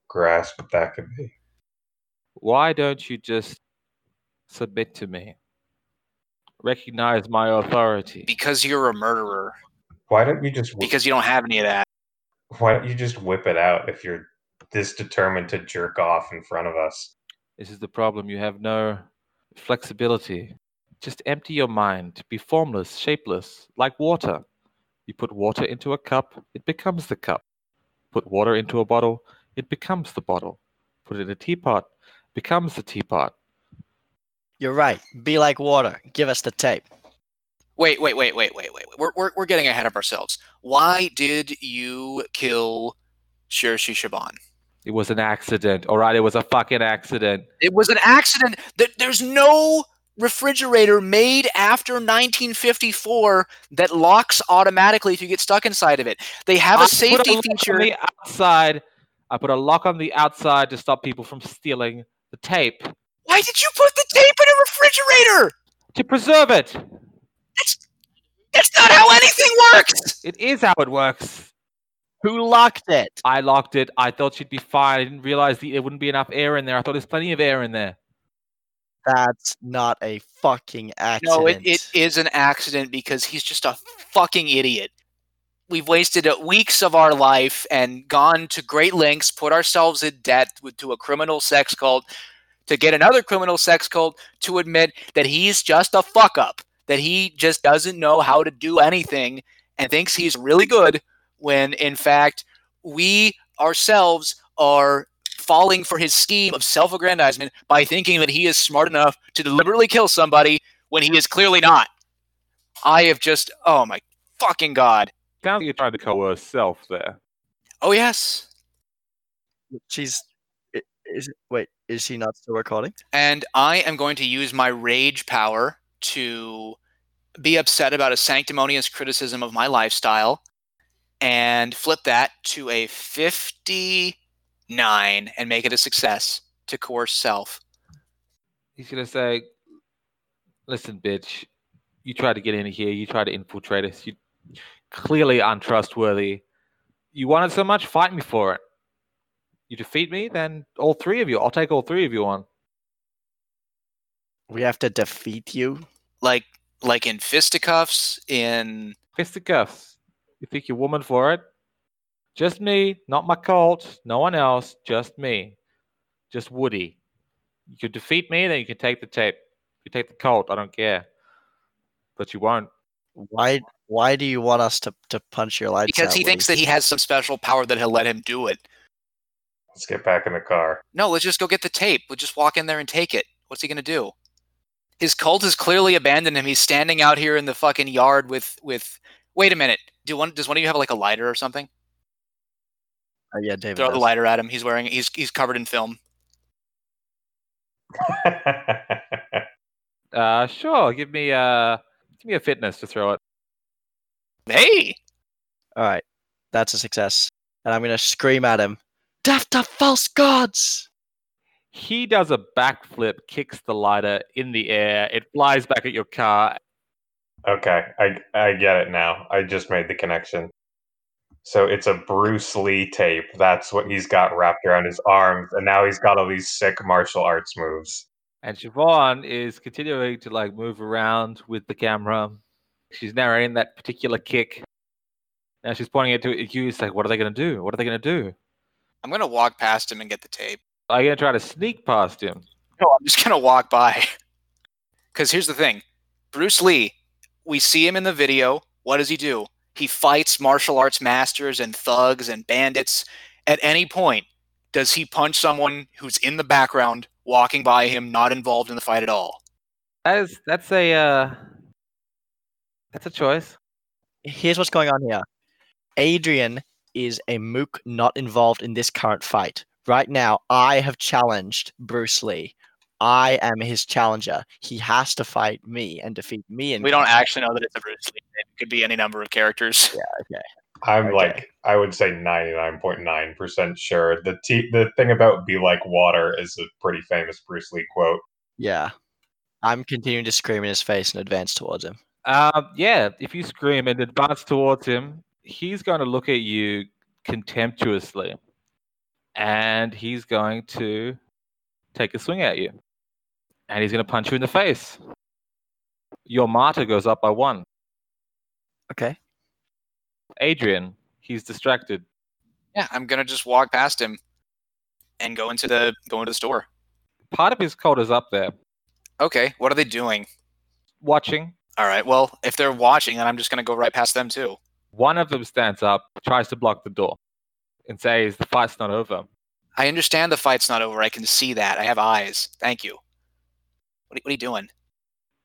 D: grasp what that could be.
B: Why don't you just submit to me? Recognize my authority.
E: Because you're a murderer.
D: Why don't you just wh-
E: Because you don't have any of that.
D: why don't you just whip it out if you're this determined to jerk off in front of us?
B: This is the problem. You have no flexibility. Just empty your mind. Be formless, shapeless, like water. You put water into a cup, it becomes the cup. Put water into a bottle, it becomes the bottle. Put it in a teapot, becomes the teapot.
C: You're right. Be like water. Give us the tape.
E: Wait, wait, wait, wait, wait, wait. We're, we're, we're getting ahead of ourselves. Why did you kill Shirshi Shaban?
B: It was an accident. All right, it was a fucking accident.
E: It was an accident. There- There's no refrigerator made after 1954 that locks automatically if you get stuck inside of it. They have
B: I
E: a
B: put
E: safety
B: lock
E: feature.
B: on the outside. I put a lock on the outside to stop people from stealing the tape
E: Why did you put the tape in a refrigerator?
B: to preserve it.
E: That's, That's not how anything works.
B: It is how it works.
C: Who locked it?
B: I locked it. I thought she'd be fine. I didn't realize the, there wouldn't be enough air in there. I thought there's plenty of air in there.
C: That's not a fucking accident.
E: No, it, it is an accident because he's just a fucking idiot. We've wasted uh, weeks of our life and gone to great lengths, put ourselves in debt with, to a criminal sex cult, to get another criminal sex cult to admit that he's just a fuck up, that he just doesn't know how to do anything and thinks he's really good when in fact we ourselves are falling for his scheme of self-aggrandizement by thinking that he is smart enough to deliberately kill somebody when he is clearly not. I have just oh my fucking god.
B: Sounds like you're trying to coerce self there.
E: Oh yes.
C: She's. i- Is wait? Is she not still recording?
E: And I am going to use my rage power to be upset about a sanctimonious criticism of my lifestyle and flip that to a 59 and make it a success to coerce self.
B: He's gonna say, "Listen, bitch, you tried to get in here. You tried to infiltrate us. You clearly untrustworthy. You wanted so much. Fight me for it. You defeat me, then all three of you. I'll take all three of you on.
C: We have to defeat you.
E: Like like in fisticuffs in
B: Fisticuffs. You think you're woman for it? Just me, not my cult. No one else. Just me. Just Woody. You could defeat me, then you can take the tape. If you take the cult, I don't care. But you won't.
C: Why? Why do you want us to, to punch your lights
E: because
C: out,
E: he thinks that he has some special power that he'll let him do it.
D: Let's get back in the car.
E: No, let's just go get the tape. We'll just walk in there and take it. What's he gonna do? His cult has clearly abandoned him. He's standing out here in the fucking yard with with. Wait a minute. Do one? Does one of you have like a lighter or something?
C: Oh, yeah, David.
E: Throw the lighter at him. He's wearing. He's he's covered in film.
B: Uh, sure. Give me uh, give me a fitness to throw it.
E: Hey,
C: All right, that's a success. And I'm gonna scream at him, "Death to false gods!"
B: He does a backflip, kicks the lighter in the air. It flies back at your car.
D: Okay, I I get it now. I just made the connection. So it's a Bruce Lee tape. That's what he's got wrapped around his arms, and now he's got all these sick martial arts moves.
B: And Siobhan is continuing to like move around with the camera. She's narrating that particular kick. Now she's pointing it to you. It's like, what are they going to do? What are they going to do?
E: I'm gonna walk past him and get the tape.
B: Are you going to try to sneak past him?
E: No, I'm just gonna walk by. Because here's the thing Bruce Lee, we see him in the video. What does he do? He fights martial arts masters and thugs and bandits. At any point, does he punch someone who's in the background, walking by him, not involved in the fight at all?
B: That's that's a uh, that's a choice.
C: Here's what's going on here. Adrian is a mook not involved in this current fight. Right now, I have challenged Bruce Lee. I am his challenger. He has to fight me and defeat me. And
E: We don't actually know that it's a Bruce Lee. It could be any number of characters. Yeah. Okay.
D: I'm
C: Okay.
D: like I would say 99.9% sure. The t- the thing about be like water is a pretty famous Bruce Lee quote.
C: Yeah. I'm continuing to scream in his face and advance towards him.
B: Um, yeah, if you scream and advance towards him, he's going to look at you contemptuously, and he's going to take a swing at you, and he's going to punch you in the face. Your martyr goes up by one.
C: Okay.
B: Adrian, he's distracted.
E: Yeah, I'm gonna just walk past him and go into the go into the store.
B: Part of his cult is up there,
E: Okay, what are they doing?
B: watching.
E: All right, well, if they're watching, then I'm just gonna go right past them too.
B: One of them stands up, tries to block the door, and says, "The fight's not over."
E: I understand the fight's not over. I can see that. I have eyes. Thank you. What are, what are you doing?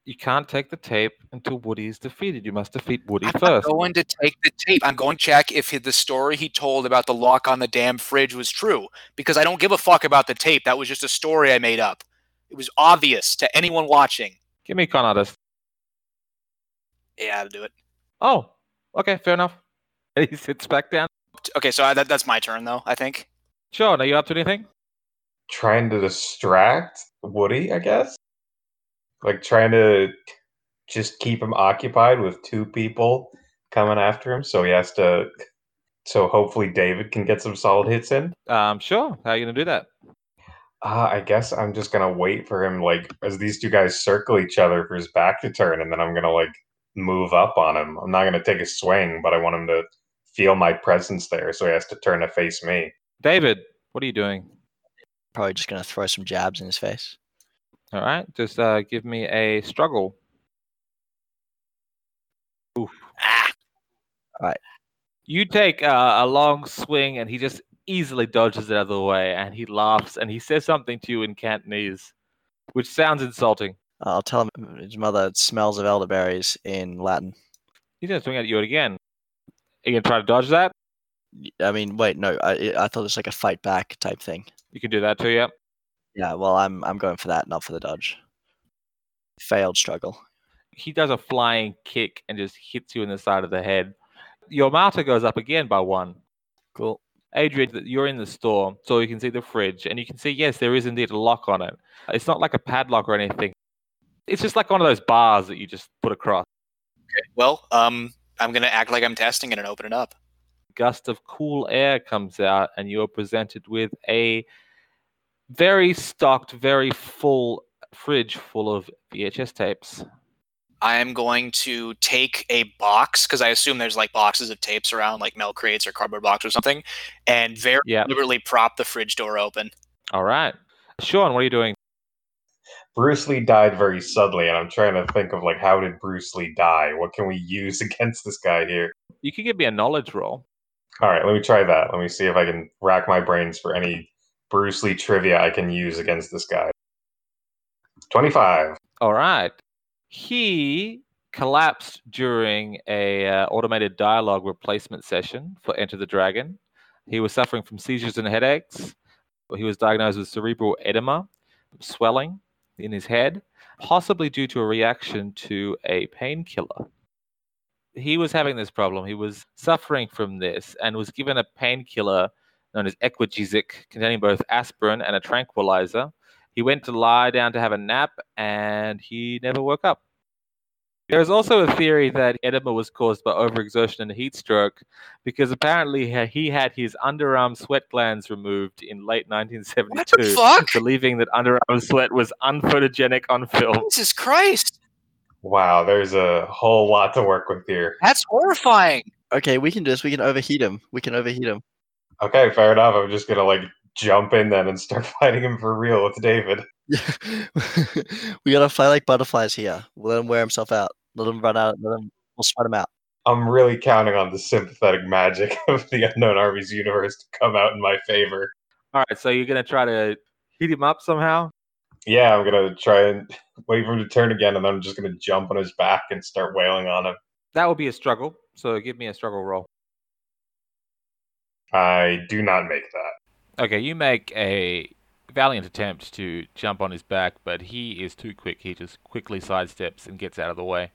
B: You can't take the tape until Woody is defeated. You must defeat Woody
E: I'm not
B: first.
E: going to take the tape. I'm going to check if he- the story he told about the lock on the damn fridge was true because I don't give a fuck about the tape. That was just a story I made up. It was obvious to anyone watching.
B: Give me con artist.
E: Yeah, I'll do it.
B: Oh, okay, fair enough. And he sits back down.
E: Okay, so I, that, that's my turn though. I think.
B: Sean, are you up to anything?
D: Trying to distract Woody, I guess. Like trying to just keep him occupied with two people coming after him, so he has to. So hopefully David can get some solid hits in.
B: Um, sure. How are you gonna do that?
D: Uh, I guess I'm just gonna wait for him, like as these two guys circle each other for his back to turn, and then I'm gonna like move up on him. I'm not gonna take a swing, but I want him to feel my presence there, so he has to turn to face me.
B: David, what are you doing?
C: Probably just gonna throw some jabs in his face.
B: All right, just uh, give me a struggle.
E: Ah,
B: You take uh, a long swing, and he just easily dodges it out of the way, and he laughs, and he says something to you in Cantonese, which sounds insulting.
C: I'll tell him his mother smells of elderberries in Latin.
B: He's gonna swing at you again. Are you gonna try to dodge that?
C: I mean, wait, no, I I thought it was like a fight back type thing.
B: You can do that too, yeah.
C: Yeah, well, I'm I'm going for that, not for the dodge. Failed struggle.
B: he does a flying kick and just hits you in the side of the head. Your martyr goes up again by one.
C: Cool.
B: Adrian, you're in the store, so you can see the fridge, and you can see, yes, there is indeed a lock on it. It's not like a padlock or anything. It's just like one of those bars that you just put across. Okay.
E: well, um, I'm gonna act like I'm testing it and open it up.
B: Gust of cool air comes out, and you're presented with a very stocked, very full fridge full of VHS tapes.
E: I am going to take a box because I assume there's like boxes of tapes around, like milk crates or cardboard box or something, and very
B: Yeah.
E: deliberately prop the fridge door open.
B: All right. Sean, what are you doing?
D: Bruce Lee died very suddenly, and I'm trying to think of like how did Bruce Lee die? What can we use against this guy here?
B: You can give me a knowledge roll.
D: All right, let me try that. Let me see if I can rack my brains for any Bruce Lee trivia I can use against this guy. 25.
B: All right. He collapsed during a uh, automated dialogue replacement session for Enter the Dragon. He was suffering from seizures and headaches. He was diagnosed with cerebral edema, swelling in his head, possibly due to a reaction to a painkiller. He was having this problem. He was suffering from this and was given a painkiller known as Equagesic, containing both aspirin and a tranquilizer. He went to lie down to have a nap, and he never woke up. There's also a theory that edema was caused by overexertion and heat stroke because apparently he had his underarm sweat glands removed in late 1972,
E: fuck?
B: believing that underarm sweat was unphotogenic on film.
E: Jesus Christ.
D: Wow, there's a whole lot to work with here.
E: That's horrifying.
C: Okay, we can do this. We can overheat him. We can overheat him.
D: Okay, fair enough. I'm just gonna like jump in then and start fighting him for real with David.
C: we gotta fly like butterflies here. We'll let him wear himself out. Let him run out. Let him. We'll sweat him out.
D: I'm really counting on the sympathetic magic of the Unknown Armies universe to come out in my favor.
B: All right, so you're gonna try to heat him up somehow.
D: Yeah, I'm gonna try and wait for him to turn again, and then I'm just gonna jump on his back and start wailing on him.
B: That will be a struggle. So give me a struggle roll.
D: I do not make that.
F: Okay, you make a valiant attempt to jump on his back, but he is too quick. He just quickly sidesteps and gets out of the way.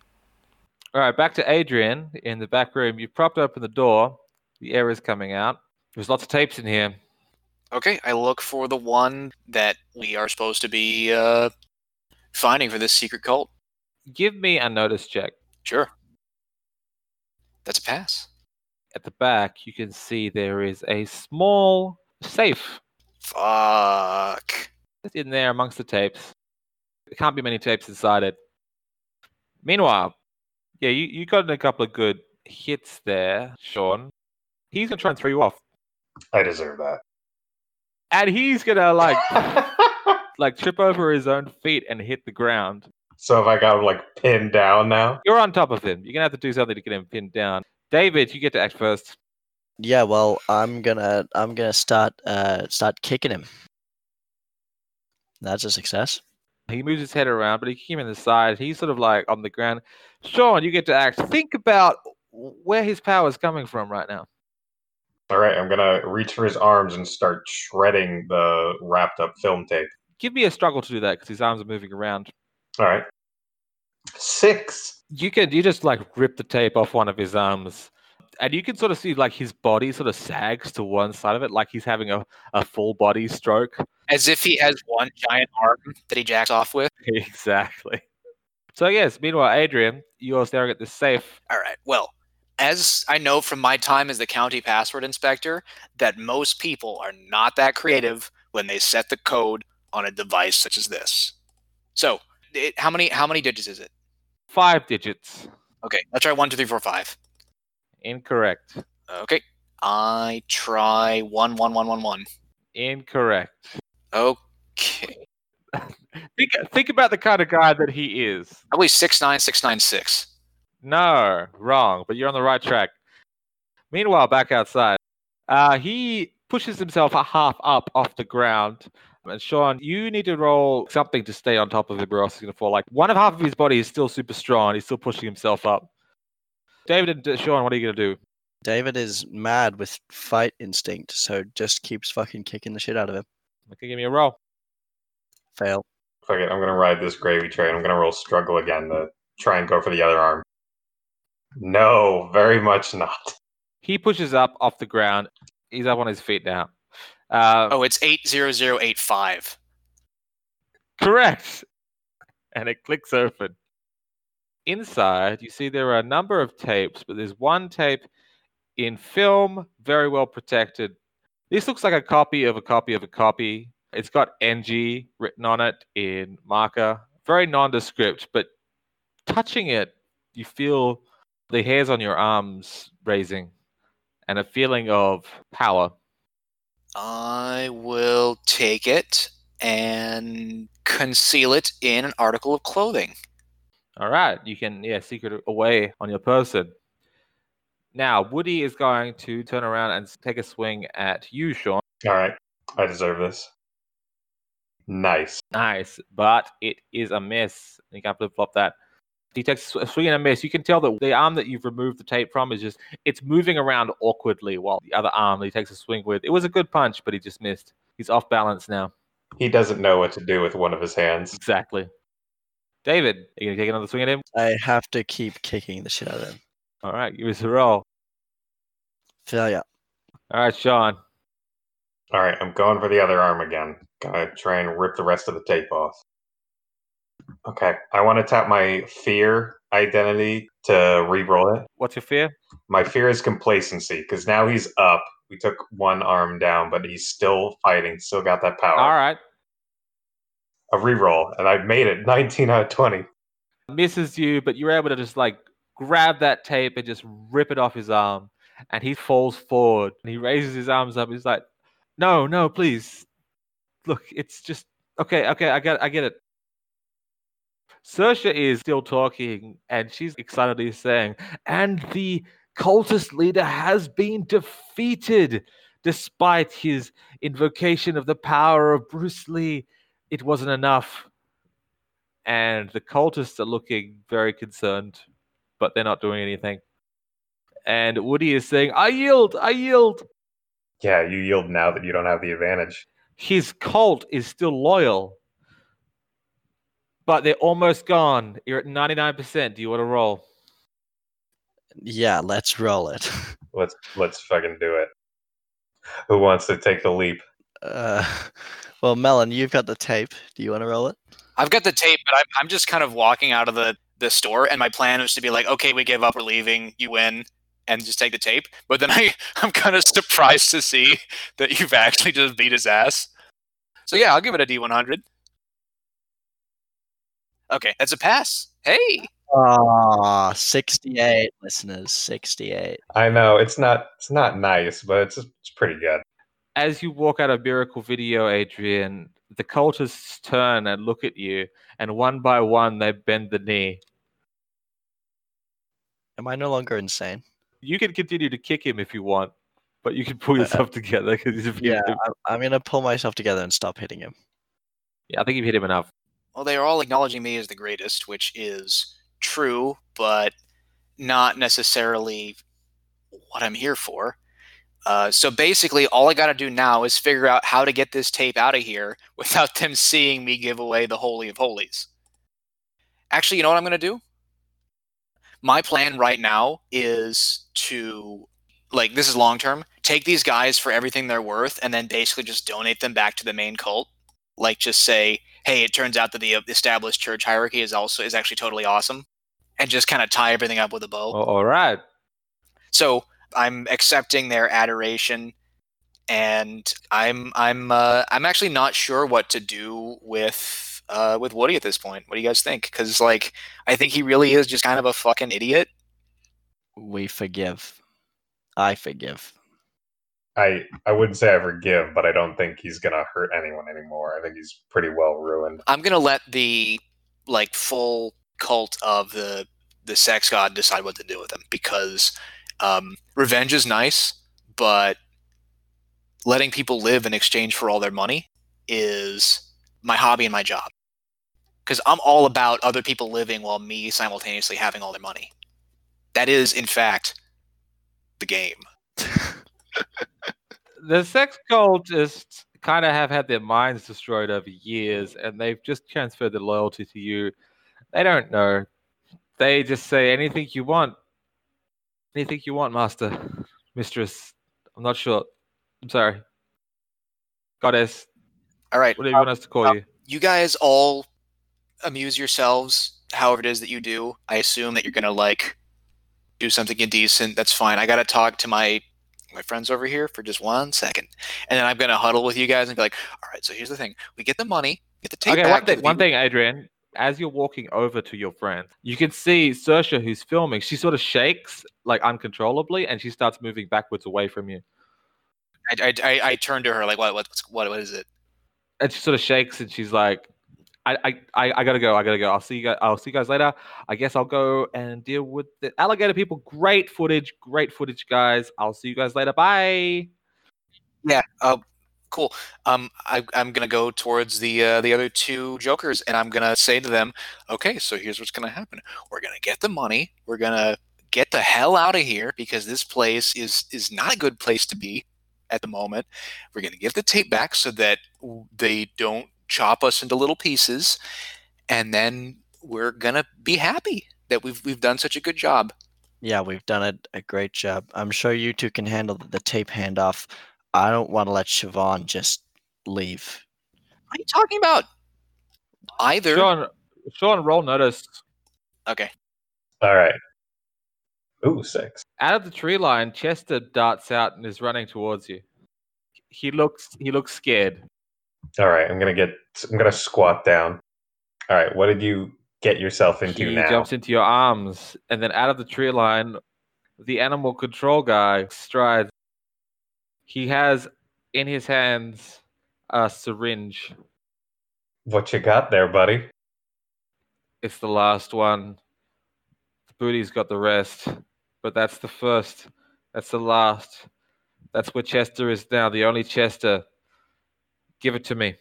B: All right, back to Adrian in the back room. You've propped open the door. The air is coming out. There's lots of tapes in here.
E: Okay, I look for the one that we are supposed to be uh, finding for this secret cult.
B: Give me a notice check.
E: Sure. That's a pass.
B: At the back, you can see there is a small safe
E: Fuck.
B: It's in there amongst the tapes. There can't be many tapes inside it. Meanwhile, yeah, you, you got in a couple of good hits there, Sean. He's gonna try and throw you off.
D: I deserve that.
B: And he's gonna like like trip over his own feet and hit the ground.
D: so if I got him like pinned down now,
B: You're on top of him. You're gonna have to do something to get him pinned down. David, you get to act first.
C: Yeah, well, I'm gonna I'm gonna start uh start kicking him. That's a success.
B: He moves his head around, but he keeps him in the side. He's sort of like on the ground. Sean, you get to act. Think about where his power is coming from right now.
D: all right, I'm gonna reach for his arms and start shredding the wrapped up film tape.
B: Give me a struggle to do that because his arms are moving around.
D: All right, six.
B: You can you just like rip the tape off one of his um, arms, and you can sort of see like his body sort of sags to one side of it, like he's having a, a full body stroke.
E: As if he has one giant arm that he jacks off with.
B: exactly. So yes, meanwhile, Adrian, you're staring at this safe.
E: All right. Well, as I know from my time as the county password inspector, that most people are not that creative when they set the code on a device such as this. So, it, how many how many digits is it?
B: Five digits.
E: Okay, let's try one, two, three, four, five.
B: Incorrect.
E: Okay, I try one, one, one, one, one.
B: Incorrect.
E: Okay,
B: Think think about the kind of guy that he is.
E: probably six nine six nine six.
B: No, wrong, but you're on the right track. Meanwhile, back outside, uh, he pushes himself a half up off the ground. And Sean, you need to roll something to stay on top of him, or else he's going to fall. Like one of half of his body is still super strong. He's still pushing himself up. David and Sean, what are you going to do?
C: David is mad with fight instinct, so just keeps fucking kicking the shit out of him.
B: Okay, give me a roll.
C: Fail.
D: Fuck it, I'm gonna ride this gravy train. I'm gonna roll struggle again to try and go for the other arm. No, very much not.
B: He pushes up off the ground. He's up on his feet now. Uh,
E: Oh, it's eight zero zero eight five.
B: Correct. And it clicks open. Inside, you see there are a number of tapes, but there's one tape in film, very well protected. This looks like a copy of a copy of a copy. It's got NG written on it in marker. Very nondescript, but touching it, you feel the hairs on your arms raising and a feeling of power.
E: I will take it and conceal it in an article of clothing.
B: All right, you can yeah secret away on your person. Now Woody is going to turn around and take a swing at you, Sean.
D: All right, I deserve this. Nice.
B: Nice, but it is a miss. You can't flip flop that. He takes a swing and a miss. You can tell that the arm that you've removed the tape from is just it's moving around awkwardly, while the other arm that he takes a swing with. It was a good punch, but he just missed. He's off balance now.
D: He doesn't know what to do with one of his hands.
B: Exactly. David, are you gonna take another swing at him?
C: I have to keep kicking the shit out of him.
B: All right, give us a roll.
C: Failure.
B: All right, Sean.
D: All right, I'm going for the other arm again. Gonna try and rip the rest of the tape off. Okay, I want to tap my fear identity to re-roll it.
B: What's your fear?
D: My fear is complacency because now he's up. We took one arm down, but he's still fighting. Still got that power.
B: All right.
D: A re-roll, and I made it 19 out of 20.
B: Misses you, but you're able to just like grab that tape and just rip it off his arm. And he falls forward and he raises his arms up. He's like, No, no, please. Look, it's just okay, okay, I get I get it. Sersha is still talking and she's excitedly saying, and the cultist leader has been defeated despite his invocation of the power of Bruce Lee. It wasn't enough. And the cultists are looking very concerned, but they're not doing anything. And Woody is saying, I yield, I yield.
D: Yeah, you yield now that you don't have the advantage.
B: His cult is still loyal, but they're almost gone. You're at 99%. Do you want to roll?
C: Yeah, let's roll it.
D: Let's let's fucking do it. Who wants to take the leap?
C: Uh, well, Melon, you've got the tape. Do you want to roll it?
E: I've got the tape, but I'm, I'm just kind of walking out of the, the store, and my plan was to be like, okay, we give up, we're leaving, you win, and just take the tape. But then I, I'm kind of surprised to see that you've actually just beat his ass. So yeah, I'll give it a D100. Okay, that's a pass. Hey,
C: Ah, 68 listeners, 68.
D: I know it's not it's not nice, but it's it's pretty good.
B: As you walk out of Miracle Video, Adrian, the cultists turn and look at you, and one by one they bend the knee.
C: Am I no longer insane?
B: You can continue to kick him if you want, but you can pull yourself together because he's a few.
C: Yeah, I'm, I'm gonna pull myself together and stop hitting him.
B: yeah, I think you've hit him enough.
E: Well, they are all acknowledging me as the greatest, which is true, but not necessarily what I'm here for. Uh, so basically, all I got to do now is figure out how to get this tape out of here without them seeing me give away the Holy of Holies. Actually, you know what I'm going to do? My plan right now is to, like, this is long term, take these guys for everything they're worth and then basically just donate them back to the main cult. Like, just say, hey, it turns out that the established church hierarchy is also is actually totally awesome, and just kind of tie everything up with a bow.
B: Oh, all right.
E: So I'm accepting their adoration, and I'm I'm uh, I'm actually not sure what to do with uh, with Woody at this point. What do you guys think? Because like I think he really is just kind of a fucking idiot.
C: We forgive. I forgive.
D: I I wouldn't say I forgive, but I don't think he's gonna hurt anyone anymore. I think he's pretty well ruined.
E: I'm gonna let the like full cult of the the sex god decide what to do with him because um, revenge is nice, but letting people live in exchange for all their money is my hobby and my job. Because I'm all about other people living while me simultaneously having all their money. That is, in fact, the game.
B: The sex cultists kind of have had their minds destroyed over years, and they've just transferred their loyalty to you. They don't know. They just say anything you want. Anything you want, master, mistress. I'm not sure. I'm sorry. Goddess,
E: All right.
B: What do you want us to call
E: um,
B: you.
E: you guys all amuse yourselves however it is that you do. I assume that you're gonna like do something indecent. That's fine. I gotta talk to my my friends over here for just one second, and then I'm gonna huddle with you guys and be like, "All right, so here's the thing: we get the money, get the tape
B: Okay,
E: back.
B: one thing, one thing, Adrian. As you're walking over to your friend, you can see Sersha, who's filming. She sort of shakes like uncontrollably, and she starts moving backwards away from you.
E: I, I, I, I turn to her like, "What? What's what? What is it?"
B: and she sort of shakes and she's like I, I, I, gotta go. I gotta go. I'll see you guys. I'll see you guys later. I guess I'll go and deal with the alligator people. Great footage. Great footage, guys. I'll see you guys later. Bye.
E: Yeah. Uh, cool. Um, I, I'm gonna go towards the uh, the other two jokers, and I'm gonna say to them, "Okay, so here's what's gonna happen. We're gonna get the money. We're gonna get the hell out of here because this place is is not a good place to be at the moment. We're gonna give the tape back so that they don't chop us into little pieces, and then we're gonna be happy that we've we've done such a good job."
C: Yeah, we've done a, a great job. I'm sure you two can handle the, the tape handoff. I don't want to let Siobhan just leave.
E: What are you talking about? Either.
B: Sean, Sean, roll notice.
E: Okay.
D: All right. Ooh, six.
B: Out of the tree line, Chester darts out and is running towards you. He looks he looks scared.
D: All right, I'm gonna get. I'm gonna squat down. All right, what did you get yourself into now?
B: he
D: now?
B: jumps into your arms, and then out of the tree line, the animal control guy strides. He has in his hands a syringe.
D: What you got there, buddy?
B: It's the last one. The booty's got the rest, but that's the first. That's the last. That's where Chester is now, the only Chester. Give it to me.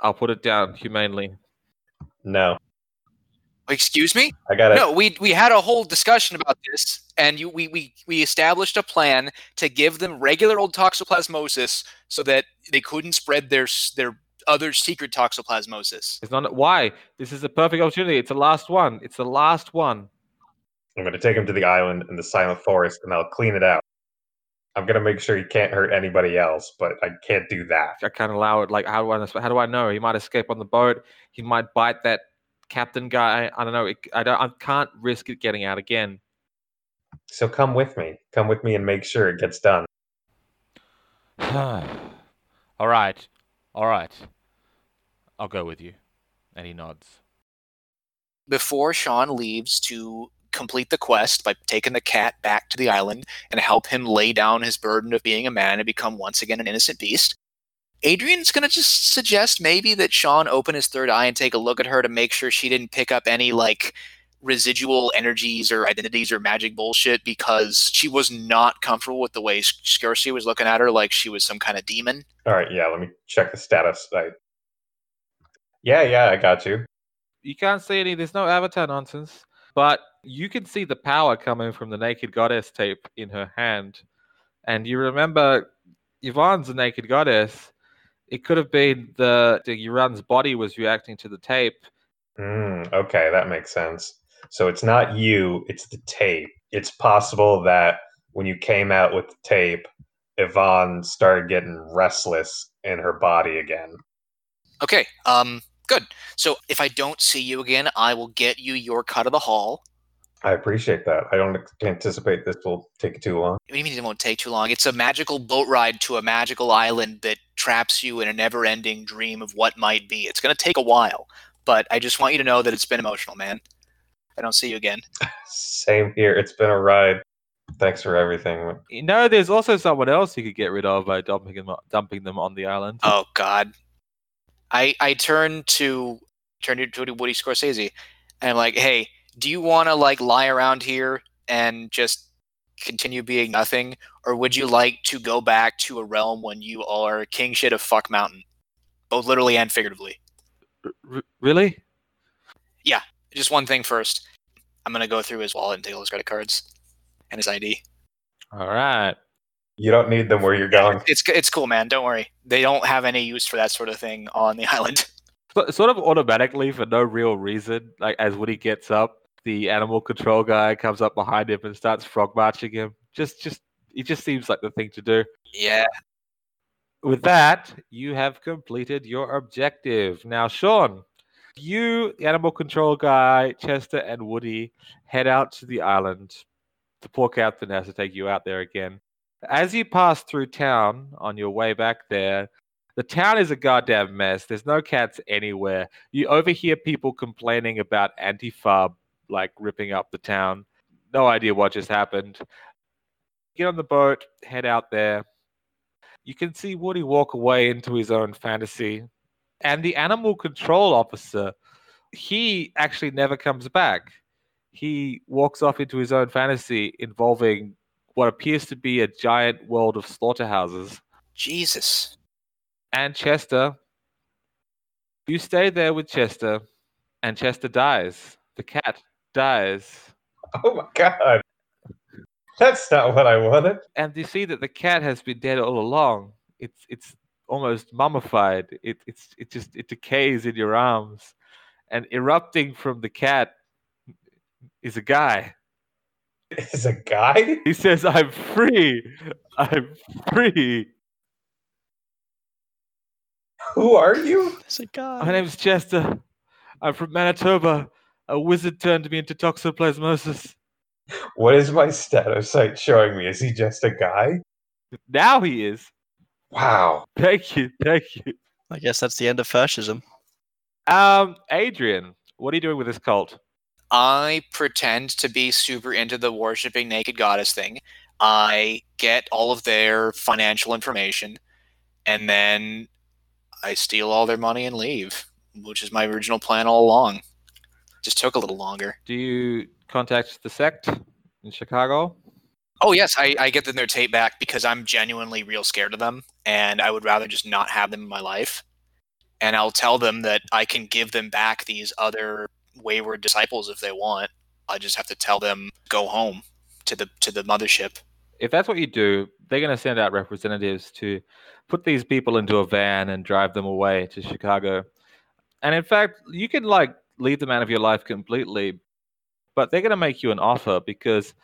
B: I'll put it down humanely.
D: No,
E: Excuse me?
D: I got it.
E: No, we we had a whole discussion about this, and you we we we established a plan to give them regular old toxoplasmosis so that they couldn't spread their their other secret toxoplasmosis.
B: It's not why. This is a perfect opportunity. It's the last one. It's the last one.
D: I'm gonna take him to the island in the silent forest, and I'll clean it out. I'm gonna make sure he can't hurt anybody else, but I can't do that.
B: I can't allow it. Like, how do I? How do I know? He might escape on the boat. He might bite that captain guy. I don't know. It, I don't. I can't risk it getting out again.
D: So come with me. Come with me and make sure it gets done.
F: all right, all right. I'll go with you. And he nods.
E: Before Sean leaves to complete the quest by taking the cat back to the island and help him lay down his burden of being a man and become once again an innocent beast, Adrian's going to just suggest maybe that Sean open his third eye and take a look at her to make sure she didn't pick up any like residual energies or identities or magic bullshit because she was not comfortable with the way Scarsy was looking at her like she was some kind of demon.
D: All right, yeah. Let me check the status. I... Yeah, yeah, I got you.
B: You can't see any. There's no avatar nonsense, but you can see the power coming from the naked goddess tape in her hand, and you remember Yvonne's a naked goddess. It could have been the, the Yvonne's body was reacting to the tape.
D: Mm, okay, that makes sense. So it's not you, it's the tape. It's possible that when you came out with the tape, Yvonne started getting restless in her body again.
E: Okay, um, good. So if I don't see you again, I will get you your cut of the haul.
D: I appreciate that. I don't anticipate this will take too long.
E: What do you mean it won't take too long? It's a magical boat ride to a magical island that traps you in a never ending dream of what might be. It's going to take a while, but I just want you to know that it's been emotional, man. I don't see you again.
D: Same here. It's been a ride. Thanks for everything.
B: You know, there's also someone else you could get rid of by dumping them, dumping them on the island.
E: Oh God. I I turn to turn to, to Woody Scorsese and I'm like, hey, do you want to like lie around here and just continue being nothing, or would you like to go back to a realm when you are king shit of fuck mountain, both literally and figuratively?
B: R- really? Yeah.
E: Just one thing first. I'm gonna go through his wallet and take all his credit cards and his ID.
B: All right.
D: You don't need them where you're going.
E: It's it's cool, man. Don't worry. They don't have any use for that sort of thing on the island.
B: So- sort of automatically for no real reason. Like as Woody gets up, the animal control guy comes up behind him and starts frog marching him. Just, just it just seems like the thing to do.
E: Yeah.
B: With that, you have completed your objective. Now, Sean, you, the animal control guy, Chester, and Woody head out to the island. The poor captain has to take you out there again. As you pass through town on your way back there, the town is a goddamn mess. There's no cats anywhere. You overhear people complaining about Antifa like ripping up the town. No idea what just happened. Get on the boat, head out there. You can see Woody walk away into his own fantasy. And the animal control officer, he actually never comes back. He walks off into his own fantasy involving what appears to be a giant world of slaughterhouses.
E: Jesus.
B: And Chester, you stay there with Chester, and Chester dies. The cat dies.
D: Oh my god. That's not what I wanted.
B: and you see that the cat has been dead all along. It's it's almost mummified. It it's it just it decays in your arms, and erupting from the cat is a guy.
D: is a guy?
B: He says, I'm free. I'm free.
D: Who are you?
C: It's a guy.
B: My name's Chester. I'm from Manitoba. A wizard turned me into toxoplasmosis.
D: What is my status site showing me? Is he just a guy?
B: Now he is.
D: Wow.
B: Thank you. Thank you.
C: I guess that's the end of fascism.
B: Um, Adrian, what are you doing with this cult?
E: I pretend to be super into the worshipping naked goddess thing. I get all of their financial information, and then I steal all their money and leave, which is my original plan all along. Just took a little longer.
B: Do you contact the sect in Chicago?
E: Oh yes, I, I get them their tape back because I'm genuinely real scared of them, and I would rather just not have them in my life. And I'll tell them that I can give them back these other wayward disciples if they want. I just have to tell them go home to the to the mothership.
B: If that's what you do, they're going to send out representatives to put these people into a van and drive them away to Chicago. And in fact, you can like leave them out of your life completely, but they're going to make you an offer because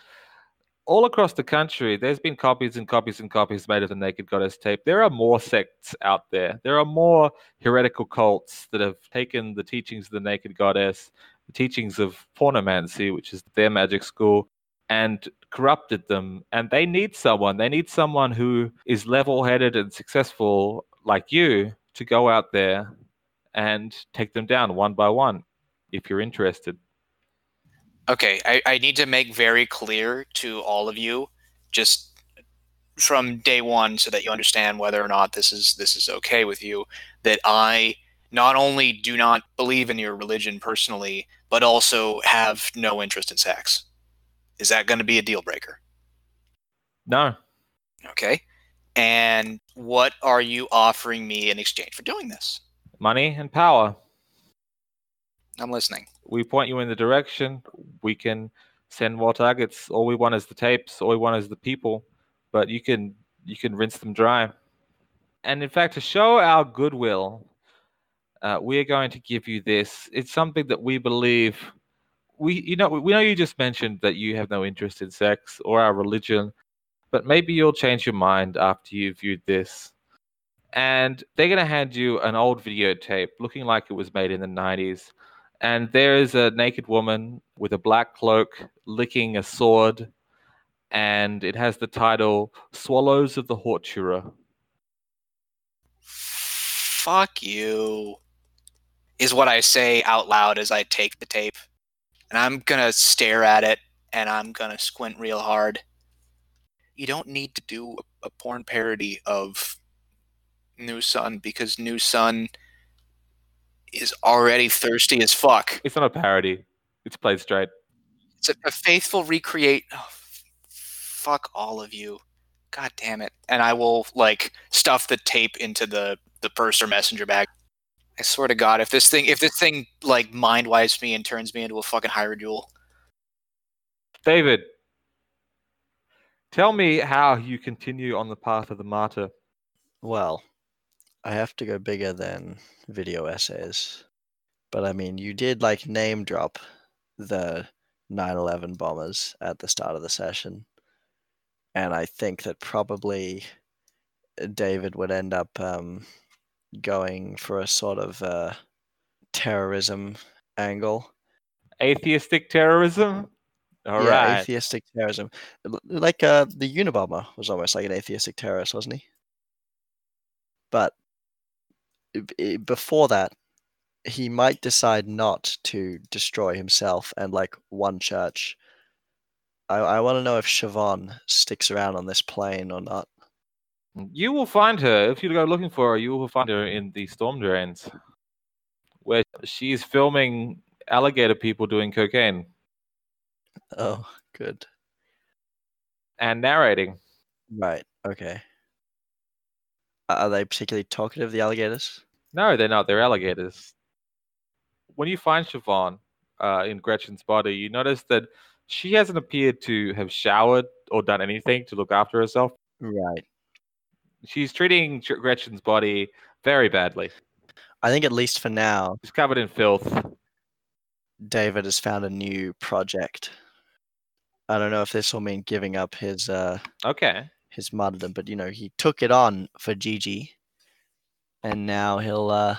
B: all across the country, there's been copies and copies and copies made of the Naked Goddess tape. There are more sects out there. There are more heretical cults that have taken the teachings of the Naked Goddess, the teachings of pornomancy, which is their magic school, and corrupted them. And they need someone. They need someone who is level headed and successful like you to go out there and take them down one by one if you're interested.
E: Okay, I, I need to make very clear to all of you, just from day one, so that you understand whether or not this is this is okay with you, that I not only do not believe in your religion personally, but also have no interest in sex. Is that going to be a deal breaker?
B: No.
E: Okay. And what are you offering me in exchange for doing this?
B: Money and power.
E: I'm listening.
B: we point you in the direction. We can send more targets. All we want is the tapes. All we want is the people. But you can you can rinse them dry. And in fact, to show our goodwill, uh, we are going to give you this. It's something that we believe. We you know we know you just mentioned that you have no interest in sex or our religion, but maybe you'll change your mind after you've viewed this. And they're going to hand you an old videotape looking like it was made in the 90s and there is a naked woman with a black cloak licking a sword, and it has the title "Swallows of the Hortura."
E: Fuck you. Is what I say out loud as I take the tape. And I'm gonna stare at it and I'm gonna squint real hard. You don't need to do a, a porn parody of New Sun because New Sun is already thirsty as fuck.
B: It's not a parody; it's played straight.
E: It's a, a faithful recreate. Oh, f- fuck all of you. God damn it. And I will like stuff the tape into the the purse or messenger bag. I swear to God, if this thing if this thing like mind wipes me and turns me into a fucking hyrule.
B: David, tell me how you continue on the path of the martyr.
C: Well, I have to go bigger than video essays. But I mean, you did like name drop the 9 11 bombers at the start of the session. And I think that probably uh, David would end up um, going for a sort of uh, terrorism angle.
B: Atheistic terrorism. All
C: yeah,
B: right.
C: atheistic terrorism. Like uh, the Unabomber was almost like an atheistic terrorist, wasn't he? But before that, he might decide not to destroy himself and like one church. I, I want to know if Siobhan sticks around on this plane or not.
B: You will find her if you go looking for her. You will find her in the storm drains, where she is filming alligator people doing cocaine
C: Oh, good.
B: and narrating.
C: Right. Okay. Are they particularly talkative, the alligators?
B: No, they're not. They're alligators. When you find Siobhan uh, in Gretchen's body, you notice that she hasn't appeared to have showered or done anything to look after herself.
C: Right.
B: She's treating Gretchen's body very badly.
C: I think at least for now,
B: She's covered in filth.
C: David has found a new project. I don't know if this will mean giving up his uh
B: Okay.
C: His martyrdom, but you know he took it on for Gigi, and now he'll uh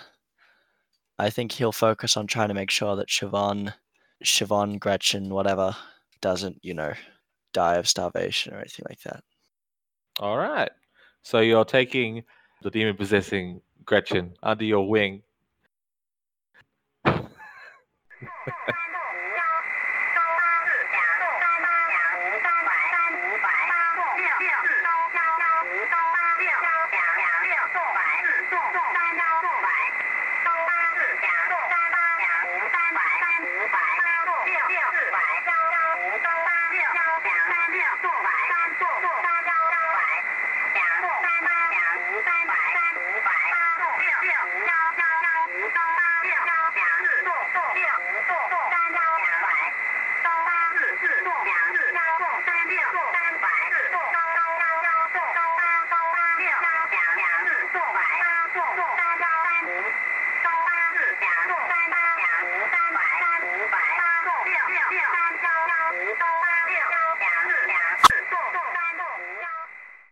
C: I think he'll focus on trying to make sure that Siobhan, Siobhan, Gretchen, whatever, doesn't you know die of starvation or anything like that.
B: All right. So you're taking the demon possessing Gretchen under your wing.